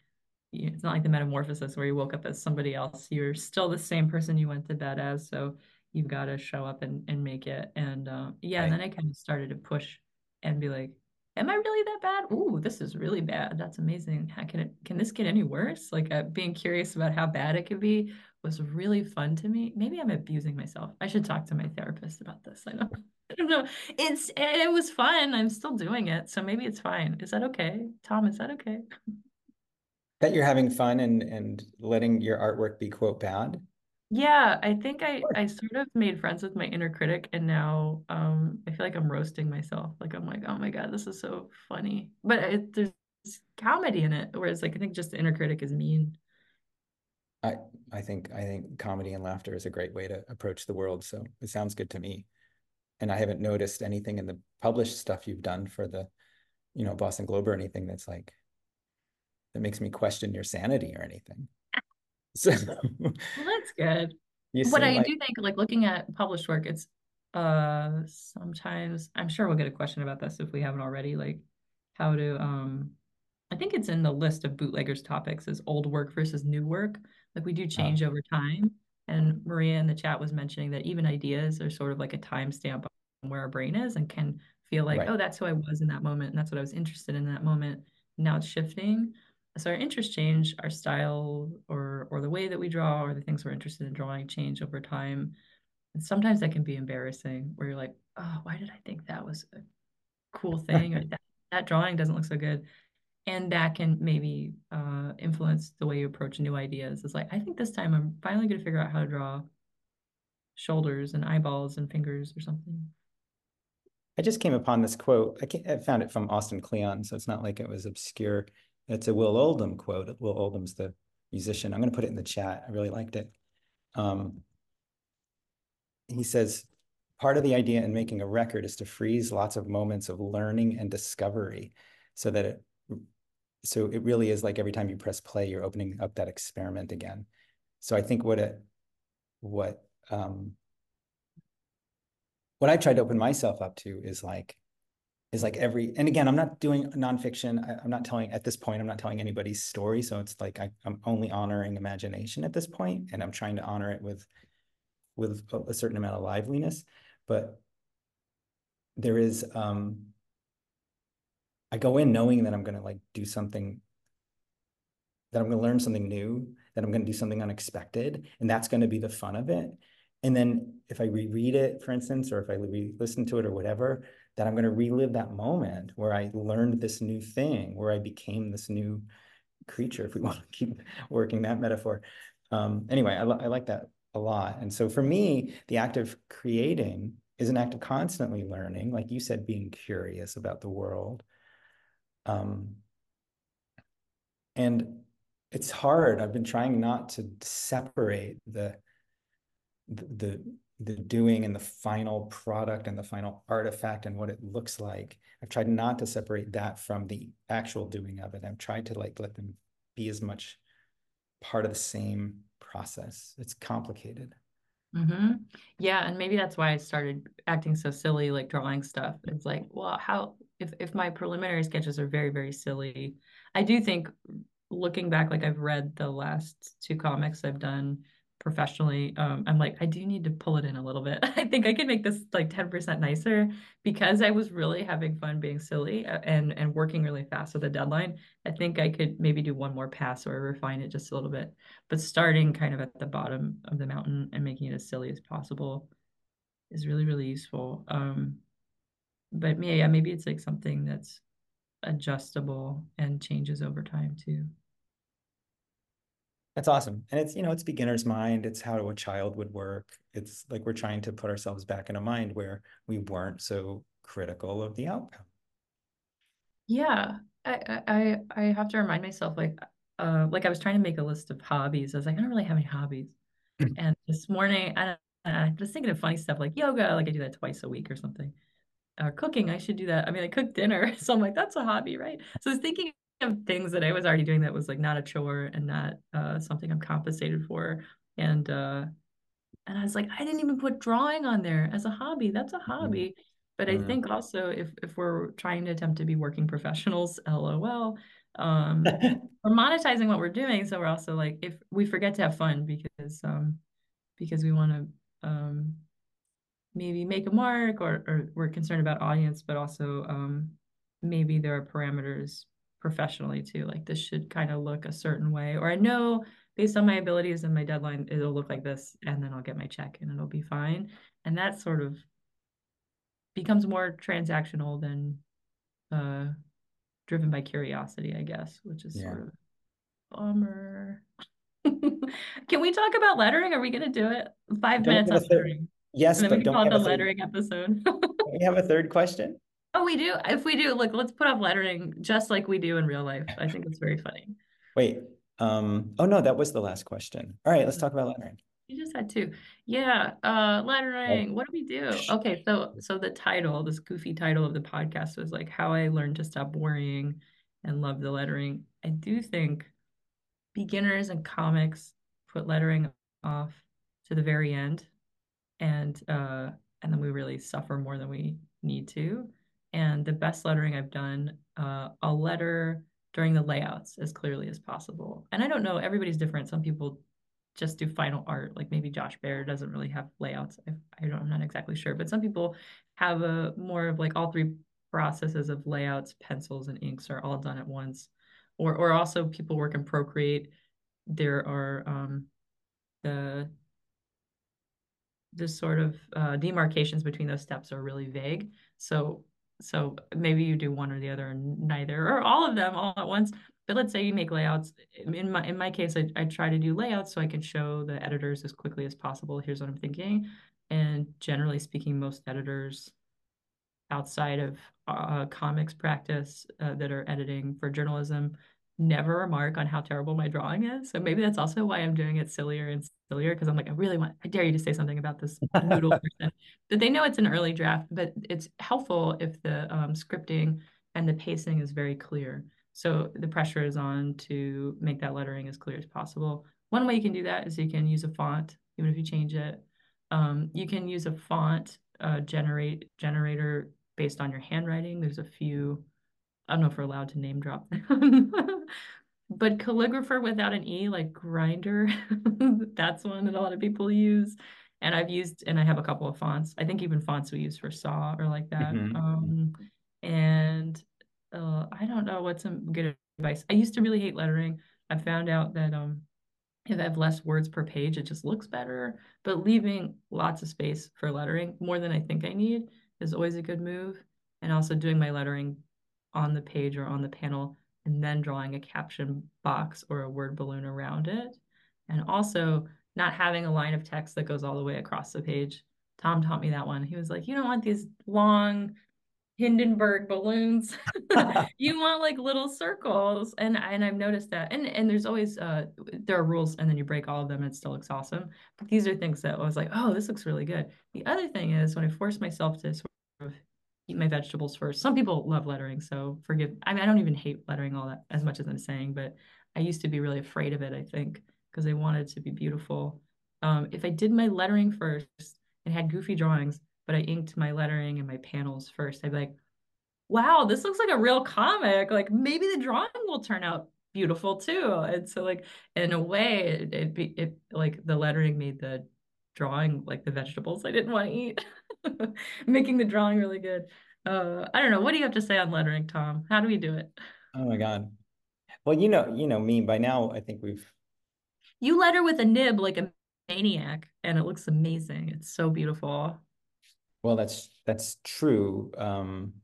you- it's not like the metamorphosis where you woke up as somebody else. You're still the same person you went to bed as, so you've got to show up and and make it. And uh, yeah, and then I kind of started to push and be like, Am I really that bad? Ooh, this is really bad. That's amazing. How can it, can this get any worse? Like uh, being curious about how bad it could be was really fun to me. Maybe I'm abusing myself. I should talk to my therapist about this. I know. I don't know. It's it was fun. I'm still doing it, so maybe it's fine. Is that okay? Tom, is that okay? That you're having fun and and letting your artwork be quote bad. Yeah, I think I I sort of made friends with my inner critic and now um I feel like I'm roasting myself. Like I'm like, "Oh my God, this is so funny." But it, there's comedy in it, whereas like I think just the inner critic is mean. I I think I think comedy and laughter is a great way to approach the world. So it sounds good to me. And I haven't noticed anything in the published stuff you've done for the, you know, Boston Globe or anything that's like that makes me question your sanity or anything. So Well, that's good. What I like do think, like looking at published work, it's uh sometimes I'm sure we'll get a question about this if we haven't already, like how to um I think it's in the list of bootleggers topics is old work versus new work. Like we do uh, change over time. And Maria in the chat was mentioning that even ideas are sort of like a timestamp on where our brain is and can feel like, right. oh, that's who I was in that moment. And that's what I was interested in that moment. Now it's shifting. So our interests change, our style or or the way that we draw or the things we're interested in drawing change over time. And sometimes that can be embarrassing where you're like, oh, why did I think that was a cool thing? Or that, that drawing doesn't look so good and that can maybe uh, influence the way you approach new ideas. It's like I think this time I'm finally going to figure out how to draw shoulders and eyeballs and fingers or something. I just came upon this quote. I, I found it from Austin Kleon, so it's not like it was obscure. It's a Will Oldham quote. Will Oldham's the musician. I'm going to put it in the chat. I really liked it. Um, he says, part of the idea in making a record is to freeze lots of moments of learning and discovery so that it so it really is like every time you press play, you're opening up that experiment again. So I think what it what um what I've tried to open myself up to is like is like every and again i'm not doing nonfiction. I, am not telling at this point i'm not telling anybody's story. So it's like I, am only honoring imagination at this point and i'm trying to honor it with with a certain amount of liveliness. But there is um i go in knowing that i'm going to like do something that i'm going to learn something new that i'm going to do something unexpected and that's going to be the fun of it. And then if i reread it for instance or if i re-listen to it or whatever that I'm going to relive that moment where I learned this new thing, where I became this new creature, if we want to keep working that metaphor. Um, anyway, I, I like that a lot. And so for me, the act of creating is an act of constantly learning, like you said, being curious about the world. Um, and it's hard. I've been trying not to separate the the the doing and the final product and the final artifact and what it looks like. I've tried not to separate that from the actual doing of it. I've tried to like let them be as much part of the same process. It's complicated. Mm-hmm. Yeah, and maybe that's why I started acting so silly, like drawing stuff. It's like, well, how if if my preliminary sketches are very very silly, I do think looking back, like I've read the last two comics I've done professionally um, i'm like i do need to pull it in a little bit. I think i can make this like 10% nicer because i was really having fun being silly uh, and and working really fast with a deadline. I think i could maybe do one more pass or refine it just a little bit but starting kind of at the bottom of the mountain and making it as silly as possible is really really useful um but yeah maybe it's like something that's adjustable and changes over time too that's awesome. And it's, you know, it's beginner's mind. It's how a child would work. It's like we're trying to put ourselves back in a mind where we weren't so critical of the outcome. Yeah. I I I have to remind myself like uh like I was trying to make a list of hobbies. I was like, I don't really have any hobbies. and this morning I, I was thinking of funny stuff like yoga, like I do that twice a week or something. Or cooking, I should do that. I mean, I cook dinner, so I'm like, that's a hobby, right? So I was thinking of things that I was already doing that was like not a chore and not uh, something I'm compensated for. And uh, and I was like, I didn't even put drawing on there as a hobby. That's a hobby. Mm-hmm. But I mm-hmm. think also if if we're trying to attempt to be working professionals, lol, um, we're monetizing what we're doing. So we're also like, if we forget to have fun because um, because we want to um, maybe make a mark or, or we're concerned about audience, but also um, maybe there are parameters professionally too. Like this should kind of look a certain way, or I know based on my abilities and my deadline, it'll look like this, and then I'll get my check and it'll be fine. And that sort of becomes more transactional than uh, driven by curiosity, I guess, which is yeah. sort of bummer. Can we talk about lettering? Are we going to do it? 5 don't minutes on lettering. Yes, and then we can call it the lettering episode. we have a third question? Oh, we do. If we do, look, let's put off lettering just like we do in real life. I think it's very funny. Wait. Um. Oh no, that was the last question. All right, let's talk about lettering. You just had two. Yeah. Uh, lettering. Oh. What do we do? Okay. So, so the title, this goofy title of the podcast was like how I learned to stop worrying and love the lettering. I do think beginners and comics put lettering off to the very end, and uh, and then we really suffer more than we need to. And the best lettering I've done, uh, I'll letter during the layouts as clearly as possible. And I don't know, everybody's different. Some people just do final art, like maybe Josh Bayer doesn't really have layouts. I, I don't, I'm not exactly sure, but some people have a more of like all three processes of layouts, pencils, and inks are all done at once. Or, or also people work in Procreate. There are um, the the sort of uh, demarcations between those steps are really vague. So so maybe you do one or the other, and neither, or all of them all at once. But let's say you make layouts. In my in my case, I, I try to do layouts so I can show the editors as quickly as possible. Here's what I'm thinking. And generally speaking, most editors outside of uh, comics practice uh, that are editing for journalism never remark on how terrible my drawing is. So maybe that's also why I'm doing it sillier and sillier because I'm like, I really want, I dare you to say something about this noodle person. But they know it's an early draft, but it's helpful if the um, scripting and the pacing is very clear. So the pressure is on to make that lettering as clear as possible. One way you can do that is you can use a font even if you change it. Um, you can use a font uh, generate generator based on your handwriting. There's a few. I don't know if we're allowed to name drop them. but calligrapher without an E, like grinder, that's one that a lot of people use. And I've used, and I have a couple of fonts. I think even fonts we use for saw or like that. Mhm. Um, and uh, I don't know what's some good advice. I used to really hate lettering. I found out that um, if I have less words per page, it just looks better. But leaving lots of space for lettering, more than I think I need, is always a good move. And also doing my lettering on the page or on the panel and then drawing a caption box or a word balloon around it. And also not having a line of text that goes all the way across the page. Tom taught me that one. He was like, you don't want these long Hindenburg balloons. you want like little circles. And and I've noticed that. And and there's always uh there are rules and then you break all of them and it still looks awesome. But these are things that I was like, oh, this looks really good. The other thing is when I force myself to sort of eat my vegetables first. Some people love lettering, so forgive. I mean, I don't even hate lettering all that as much as I'm saying, but I used to be really afraid of it, I think, because I wanted to be beautiful. Um, if I did my lettering first and had goofy drawings, but I inked my lettering and my panels first, I'd be like, wow, this looks like a real comic. Like maybe the drawing will turn out beautiful too. And so like in a way it, it be it like the lettering made the drawing like the vegetables I didn't want to eat. Making the drawing really good. Uh I don't know. What do you have to say on lettering, Tom? How do we do it? Oh my God. Well, you know, you know me by now, I think we've You letter with a nib like a maniac and it looks amazing. It's so beautiful. Well, that's that's true. Um,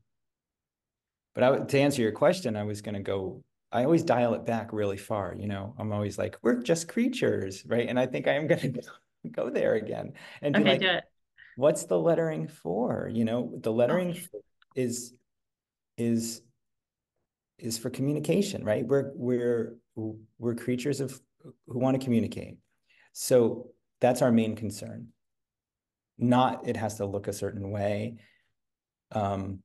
but I, to answer your question, I was going to go. I always dial it back really far. You know, I'm always like, we're just creatures, right? And I think I am going to go there again and be Okay, like, do it. What's the lettering for? You know, the lettering is is is for communication, right? We're we're we're creatures of who want to communicate. So that's our main concern. Not it has to look a certain way. Um,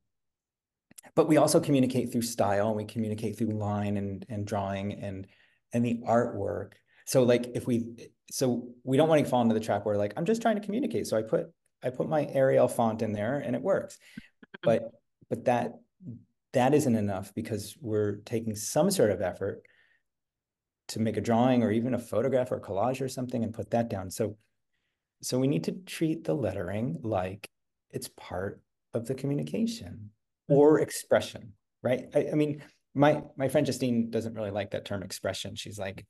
but we also communicate through style and we communicate through line and and drawing and and the artwork. So like if we so we don't want to fall into the trap where like I'm just trying to communicate. So I put I put my Arial font in there and it works. Mm-hmm. But but that that isn't enough because we're taking some sort of effort to make a drawing or even a photograph or a collage or something and put that down. So so we need to treat the lettering like it's part of the communication or mm-hmm. expression, right? I, I mean, my my friend Justine doesn't really like that term expression. She's like,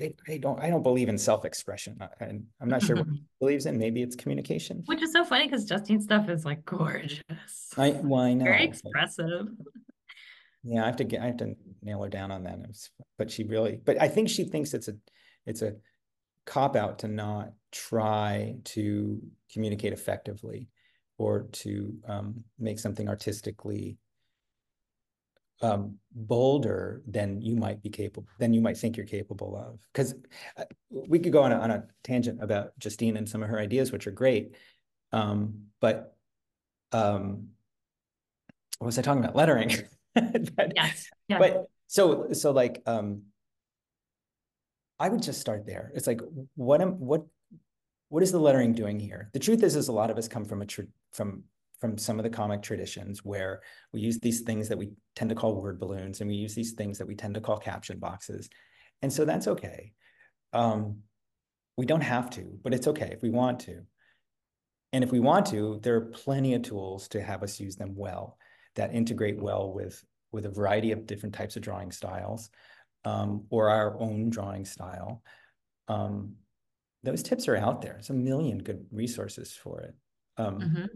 I, I don't I don't believe in self-expression. And I'm not sure what she believes in. Maybe it's communication. Which is so funny because Justine's stuff is like gorgeous. I well, I know. Very expressive. Yeah, I have to get I have to nail her down on that. It's- But she really, but I think she thinks it's a it's a cop out to not try to communicate effectively or to um, make something artistically um, bolder than you might be capable, than you might think you're capable of. Because we could go on a, on a tangent about Justine and some of her ideas, which are great. Um, but um, what was I talking about? Lettering. But- Yes. Yeah. but so so like um I would just start there. It's like what am what what is the lettering doing here? The truth is is a lot of us come from a from from some of the comic traditions where we use these things that we tend to call word balloons and we use these things that we tend to call caption boxes. And so that's okay. Um we don't have to, but it's okay if we want to. And if we want to, there are plenty of tools to have us use them well that integrate well with with a variety of different types of drawing styles um, or our own drawing style. Um, those tips are out there. There's a million good resources for it. Um, Mhm.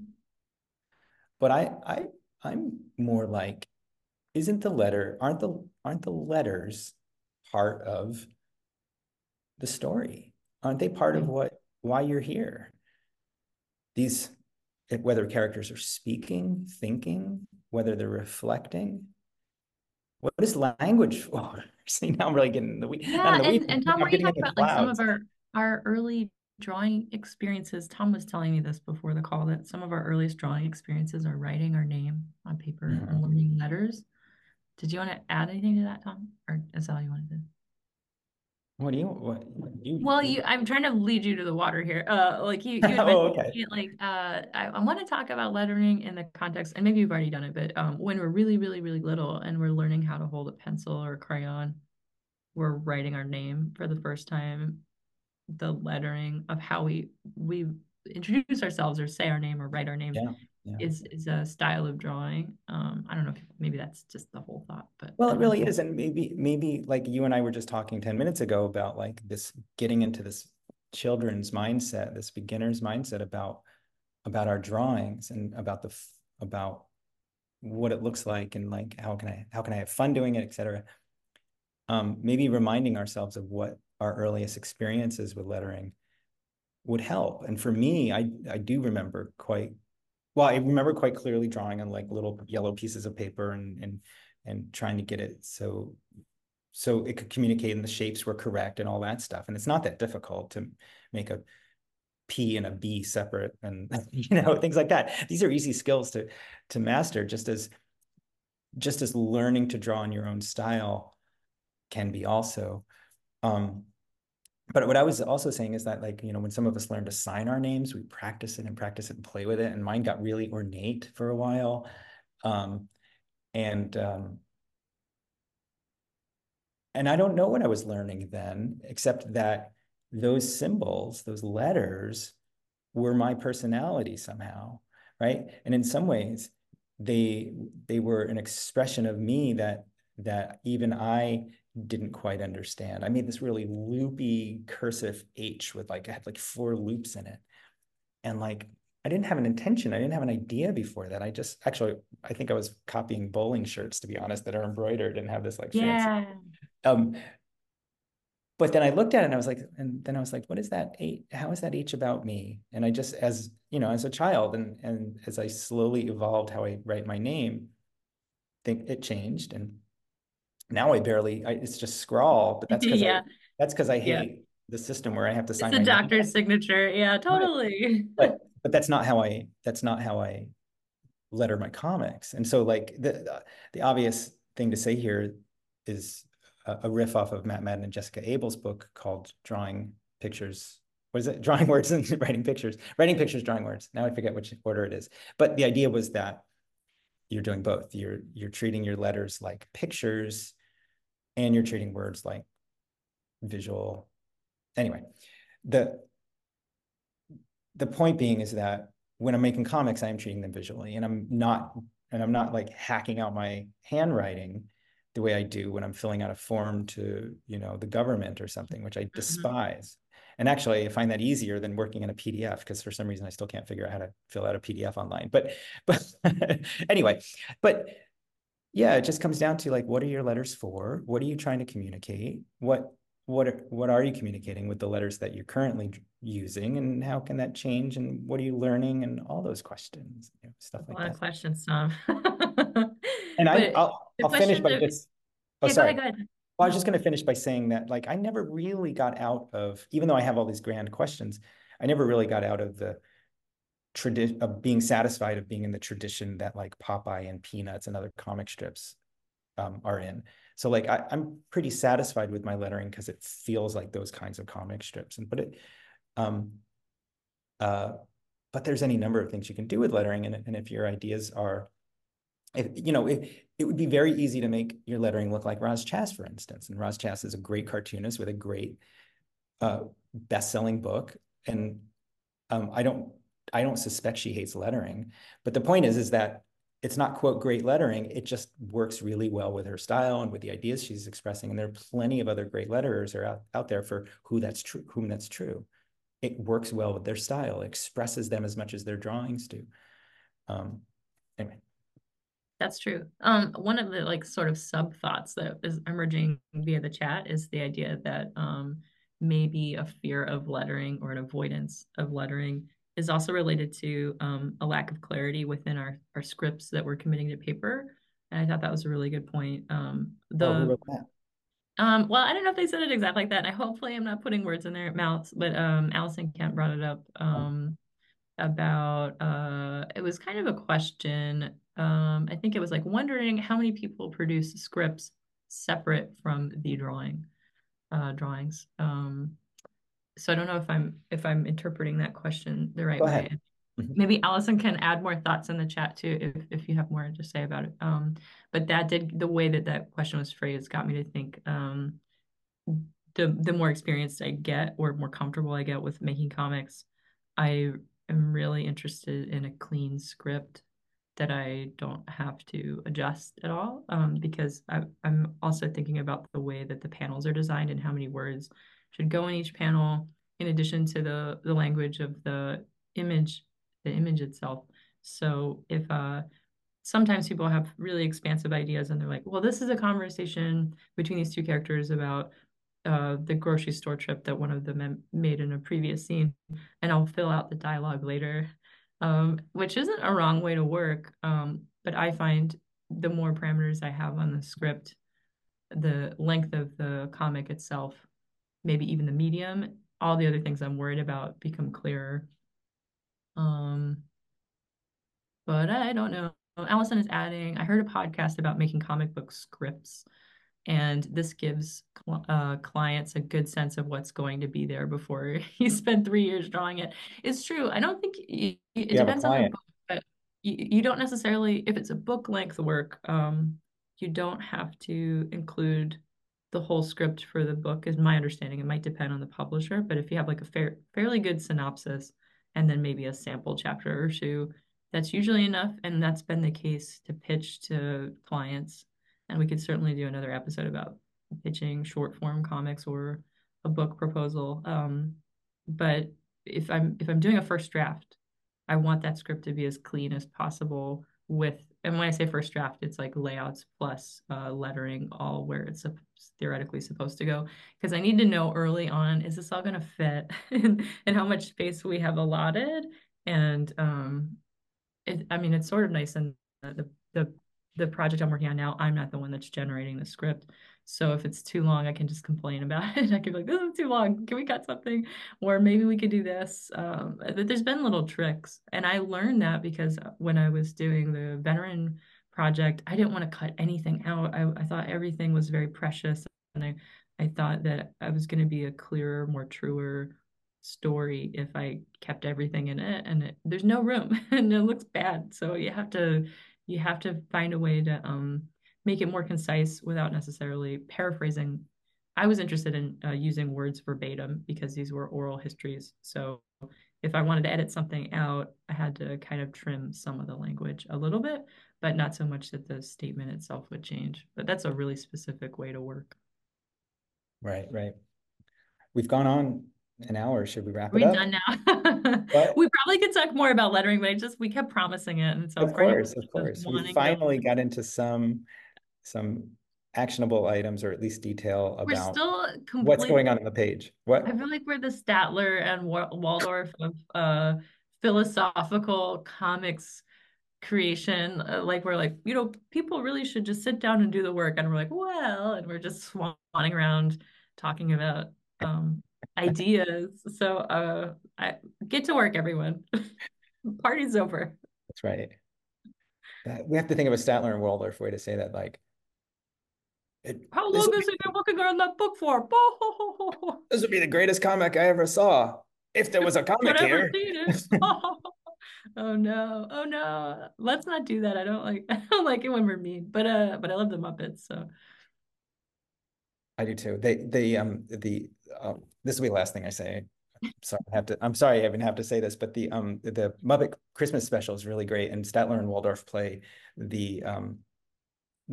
But I, I, I'm more like, isn't the letter, aren't the, aren't the letters part of the story? Aren't they part of what, why you're here? These, eh, whether characters are speaking, thinking, whether they're reflecting. What is language for? See, now I'm really getting in the weeds. Yeah, the and, and Tom, were you talking about like some of our our early drawing experiences? Tom was telling me this before the call that some of our earliest drawing experiences are writing our name on paper Mhm. and learning letters. Did you want to add anything to that, Tom? Or is that all you wanted to? What do you what you, Well, you I'm trying to lead you to the water here. Uh, like you, you Oh, okay. like uh, I, I want to talk about lettering in the context, and maybe you've already done it, but um, when we're really, really, really little and we're learning how to hold a pencil or a crayon, we're writing our name for the first time. The lettering of how we we introduce ourselves or say our name or write our name Yeah. Yeah. is is a style of drawing. Um, I don't know if maybe that's just the whole thought, but Well, it really is. And maybe, maybe like you and I were just talking 10 minutes ago about like this getting into this children's mindset, this beginner's mindset about about our drawings and about the about what it looks like and like how can I how can I have fun doing it, etc. Um, maybe reminding ourselves of what our earliest experiences with lettering would help. And for me, I I do remember quite well, I remember quite clearly drawing on like little yellow pieces of paper and and and trying to get it so so it could communicate and the shapes were correct and all that stuff. And it's not that difficult to make a P and a B separate and you know things like that. These are easy skills to to master just as just as learning to draw in your own style can be also. Um, but what I was also saying is that like, you know, when some of us learn to sign our names, we practice it and practice it and play with it. And mine got really ornate for a while. Um, and um, and I don't know what I was learning then, except that those symbols, those letters, were my personality somehow, right? And in some ways, they they were an expression of me that that even I didn't quite understand. I made this really loopy cursive H with like I had like four loops in it, and like I didn't have an intention. I didn't have an idea before that. I just actually I think I was copying bowling shirts to be honest that are embroidered and have this like fancy. yeah, Um, but then I looked at it and I was like, and then I was like, what is that H? How is that H about me? And I just, as you know, as a child, and and as I slowly evolved how I write my name, think it changed, and now I barely, I, it's just scrawl. But that's because I, yeah, that's because I yeah. hate the system where I have to It's sign a my name. doctor's signature. Yeah, totally. But but that's not how I, that's not how I letter my comics. And so like the the obvious thing to say here is a, riff off of Matt Madden and Jessica Abel's book called Drawing Pictures. What is it? Drawing words and writing pictures. Writing pictures, drawing words. Now I forget which order it is. But the idea was that you're doing both. You're you're treating your letters like pictures, and you're treating words like visual. Anyway, the the point being is that when I'm making comics, I am treating them visually, and I'm not and I'm not like hacking out my handwriting the way I do when I'm filling out a form to, you know, the government or something, which I Mhm. despise. And actually, I find that easier than working in a PDF because for some reason I still can't figure out how to fill out a PDF online. But but anyway, but yeah, it just comes down to like, what are your letters for? What are you trying to communicate? What what are, what are you communicating with the letters that you're currently using, and how can that change? And what are you learning? And all those questions, you know, stuff A like lot of that. questions, Tom. And I But I'll I'll finish by are, just oh yeah, go sorry. ahead, go ahead. Well, I was just going to finish by saying that like I never really got out of, even though I have all these grand questions, I never really got out of the tradition of being satisfied of being in the tradition that like Popeye and Peanuts and other comic strips um, are in. So like I, I'm pretty satisfied with my lettering because it feels like those kinds of comic strips. And but it um uh but there's any number of things you can do with lettering and, and if your ideas are if you know it, it would be very easy to make your lettering look like Roz Chast, for instance. And Roz Chast is a great cartoonist with a great uh, best-selling book. And um, I don't I don't suspect she hates lettering. But the point is, is that it's not quote great lettering. It just works really well with her style and with the ideas she's expressing. And there are plenty of other great letterers are out, out there for who that's true, whom that's true. It works well with their style, expresses them as much as their drawings do. Um, anyway. That's true. Um, one of the like sort of sub thoughts that is emerging via the chat is the idea that um, maybe a fear of lettering or an avoidance of lettering is also related to um, a lack of clarity within our, our scripts that we're committing to paper. And I thought that was a really good point. Um, the um, well, I don't know if they said it exactly like that, and I hopefully I'm not putting words in their mouths, but um, Allison Kent brought it up. Oh, Um, about uh it was kind of a question um I think it was like wondering how many people produce scripts separate from the drawing uh, drawings. Um, so I don't know if I'm if I'm interpreting that question the right Go way. Mhm. Maybe Allison can add more thoughts in the chat too, if if you have more to say about it. Um, but that did the way that that question was phrased got me to think. Um, the the more experienced I get, or more comfortable I get with making comics, I am really interested in a clean script that I don't have to adjust at all. Um, because I, I'm also thinking about the way that the panels are designed and how many words should go in each panel, in addition to the the language of the image, the image itself. So if uh sometimes people have really expansive ideas and they're like, well, this is a conversation between these two characters about uh, the grocery store trip that one of them made in a previous scene, and I'll fill out the dialogue later, um, which isn't a wrong way to work. Um, but I find the more parameters I have on the script, the length of the comic itself, maybe even the medium, all the other things I'm worried about become clearer. Um, but I don't know. Allison is adding, I heard a podcast about making comic book scripts, and this gives uh, clients a good sense of what's going to be there before you spend three years drawing it. It's true. I don't think it, it depends on the book, but you, you don't necessarily, if it's a book length work, um, you don't have to include the whole script for the book, is my understanding. It might depend on the publisher, but if you have like a fair, fairly good synopsis and then maybe a sample chapter or two, that's usually enough. And that's been the case to pitch to clients. And we could certainly do another episode about pitching short form comics or a book proposal. Um, but if I'm if I'm doing a first draft, I want that script to be as clean as possible with and when I say first draft, it's like layouts plus uh, lettering all where it's theoretically supposed to go. Because I need to know early on, is this all going to fit and, and how much space we have allotted? And um, it, I mean, it's sort of nice and the, the the project I'm working on now, I'm not the one that's generating the script. So if it's too long, I can just complain about it. I can be like, this is too long. Can we cut something? Or maybe we could do this. Um, there's been little tricks. And I learned that because when I was doing the veteran project, I didn't want to cut anything out. I, I thought everything was very precious. And I, I thought that I was going to be a clearer, more truer story if I kept everything in it. And it, there's no room and it looks bad. So you have to you have to find a way to um, make it more concise without necessarily paraphrasing. I was interested in uh, using words verbatim because these were oral histories. So if I wanted to edit something out, I had to kind of trim some of the language a little bit, but not so much that the statement itself would change. But that's a really specific way to work. Right, right. We've gone on an hour. Should we wrap Are it up? We done now. we probably could talk more about lettering, but I just we kept promising it, and so of course, of course, we finally got into some some actionable items or at least detail we're about what's going on in the page. What I feel like we're the Statler and Waldorf of uh, philosophical comics creation. Uh, like we're like, you know, people really should just sit down and do the work, and we're like, well, and we're just swanning around talking about um, ideas. So uh, I, get to work, everyone. Party's over. That's right. we have to think of a Statler and Waldorf way to say that, like, it, How long has he been working on that book for? this would be the greatest comic I ever saw. If there was a comic here. oh no. Oh no. Let's not do that. I don't like I don't like it when we're mean. But uh but I love the Muppets, so I do too. They they um the um this will be the last thing I say. sorry, I have to. I'm sorry, I even have to say this, but the um the Muppet Christmas special is really great, and Statler and Waldorf play the um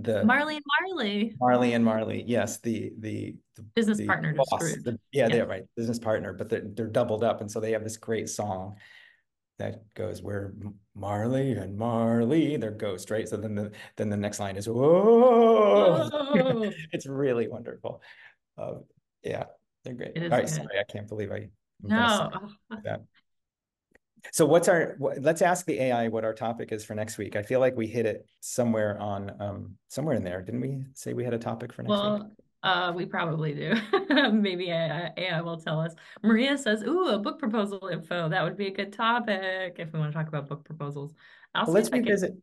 the Marley and Marley. Marley and Marley, yes, the the, the business the partner boss, the, yeah, yeah, they're right, business partner, but they're they're doubled up, and so they have this great song that goes where Marley and Marley, they're ghost, right? So then the then the next line is whoa, whoa. it's really wonderful. Uh, yeah, they're great. All right, good. sorry, I can't believe I. no. So what's our? Let's ask the AI what our topic is for next week. I feel like we hit it somewhere on um somewhere in there. Didn't we say we had a topic for next well, week? Uh, we probably do. Maybe AI, AI will tell us. Maria says, "Ooh, a book proposal info. That would be a good topic if we want to talk about book proposals." I'll well, let's revisit.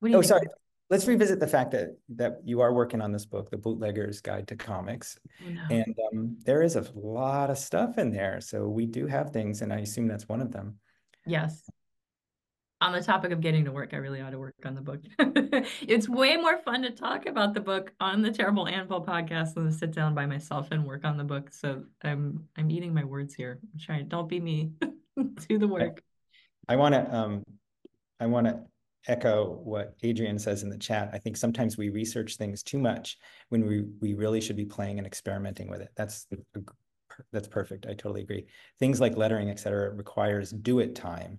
What do you oh, think? sorry. let's revisit the fact that that you are working on this book, The Bootlegger's Guide to Comics, Oh, no. and um, there is a lot of stuff in there. So we do have things, and I assume that's one of them. Yes. On the topic of getting to work, I really ought to work on the book. it's way more fun to talk about the book on the Terrible Anvil podcast than to sit down by myself and work on the book. So I'm I'm eating my words here. I'm trying. Don't be me. Do the work. I want to um, I want to echo what Adrian says in the chat. I think sometimes we research things too much when we we really should be playing and experimenting with it. That's that's perfect. I totally agree. Things like lettering, et cetera, requires do it time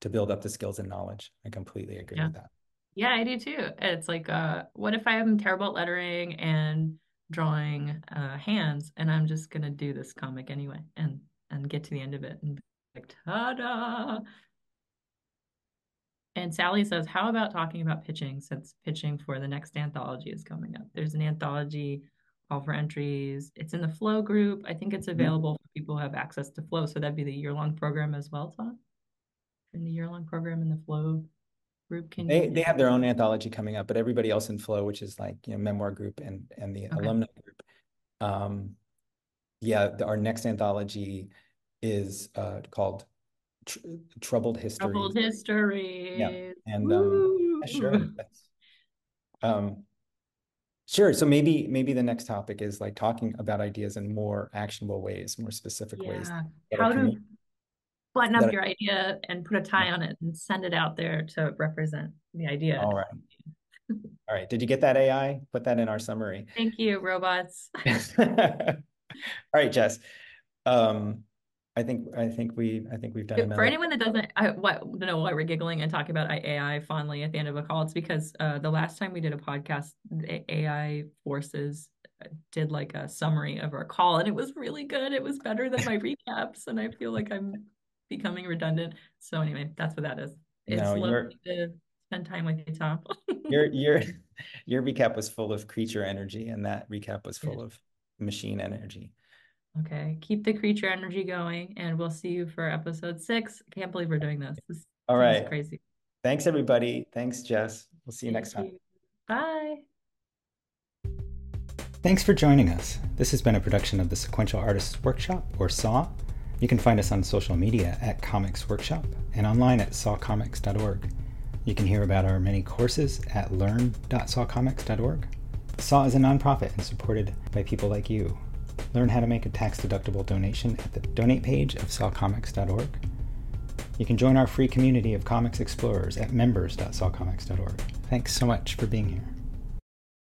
to build up the skills and knowledge. I completely agree Yeah. with that. Yeah, I do too. It's like, uh, what if I am terrible at lettering and drawing uh, hands, and I'm just gonna do this comic anyway, and and get to the end of it and be like, ta-da! And Sally says, how about talking about pitching since pitching for the next anthology is coming up? There's an anthology call for entries. It's in the Flow group. I think it's available for people who have access to Flow. So that'd be the year-long program as well, Tom? In the year-long program in the Flow group, can They they have their own anthology coming up, but everybody else in Flow, which is like you know memoir group and and the Okay. alumni group, um, yeah, the, our next anthology is uh called Tr Troubled History. Troubled Histories. and um, yeah, sure. Um, sure. So maybe maybe the next topic is like talking about ideas in more actionable ways, more specific ways. Yeah. that How to button up are- your idea and put a tie on it and send it out there to represent the idea. All right. All right. Did you get that AI? Put that in our summary. Thank you, robots. All right, Jess. Um, I think I think we I think we've done For another. anyone that doesn't I, what, don't know why we're giggling and talking about AI fondly at the end of a call, it's because uh, the last time we did a podcast, the AI Forces did like a summary of our call, and it was really good. It was better than my recaps, and I feel like I'm becoming redundant. So anyway, that's what that is. It's No, lovely to spend time with you, Tom. Your your your recap was full of creature energy, and that recap was full of machine energy. Okay, keep the creature energy going, and we'll see you for episode six. Can't believe we're doing this. This All seems right. crazy. Thanks, everybody. Thanks, Jess. We'll see you next time. you. Bye. Thanks for joining us. This has been a production of the Sequential Artists Workshop, or SAW. You can find us on social media at Comics Workshop and online at sawcomics.org. You can hear about our many courses at learn.sawcomics.org. SAW is a nonprofit and supported by people like you. Learn how to make a tax-deductible donation at the donate page of sawcomics.org. You can join our free community of comics explorers at members.sawcomics.org. Thanks so much for being here.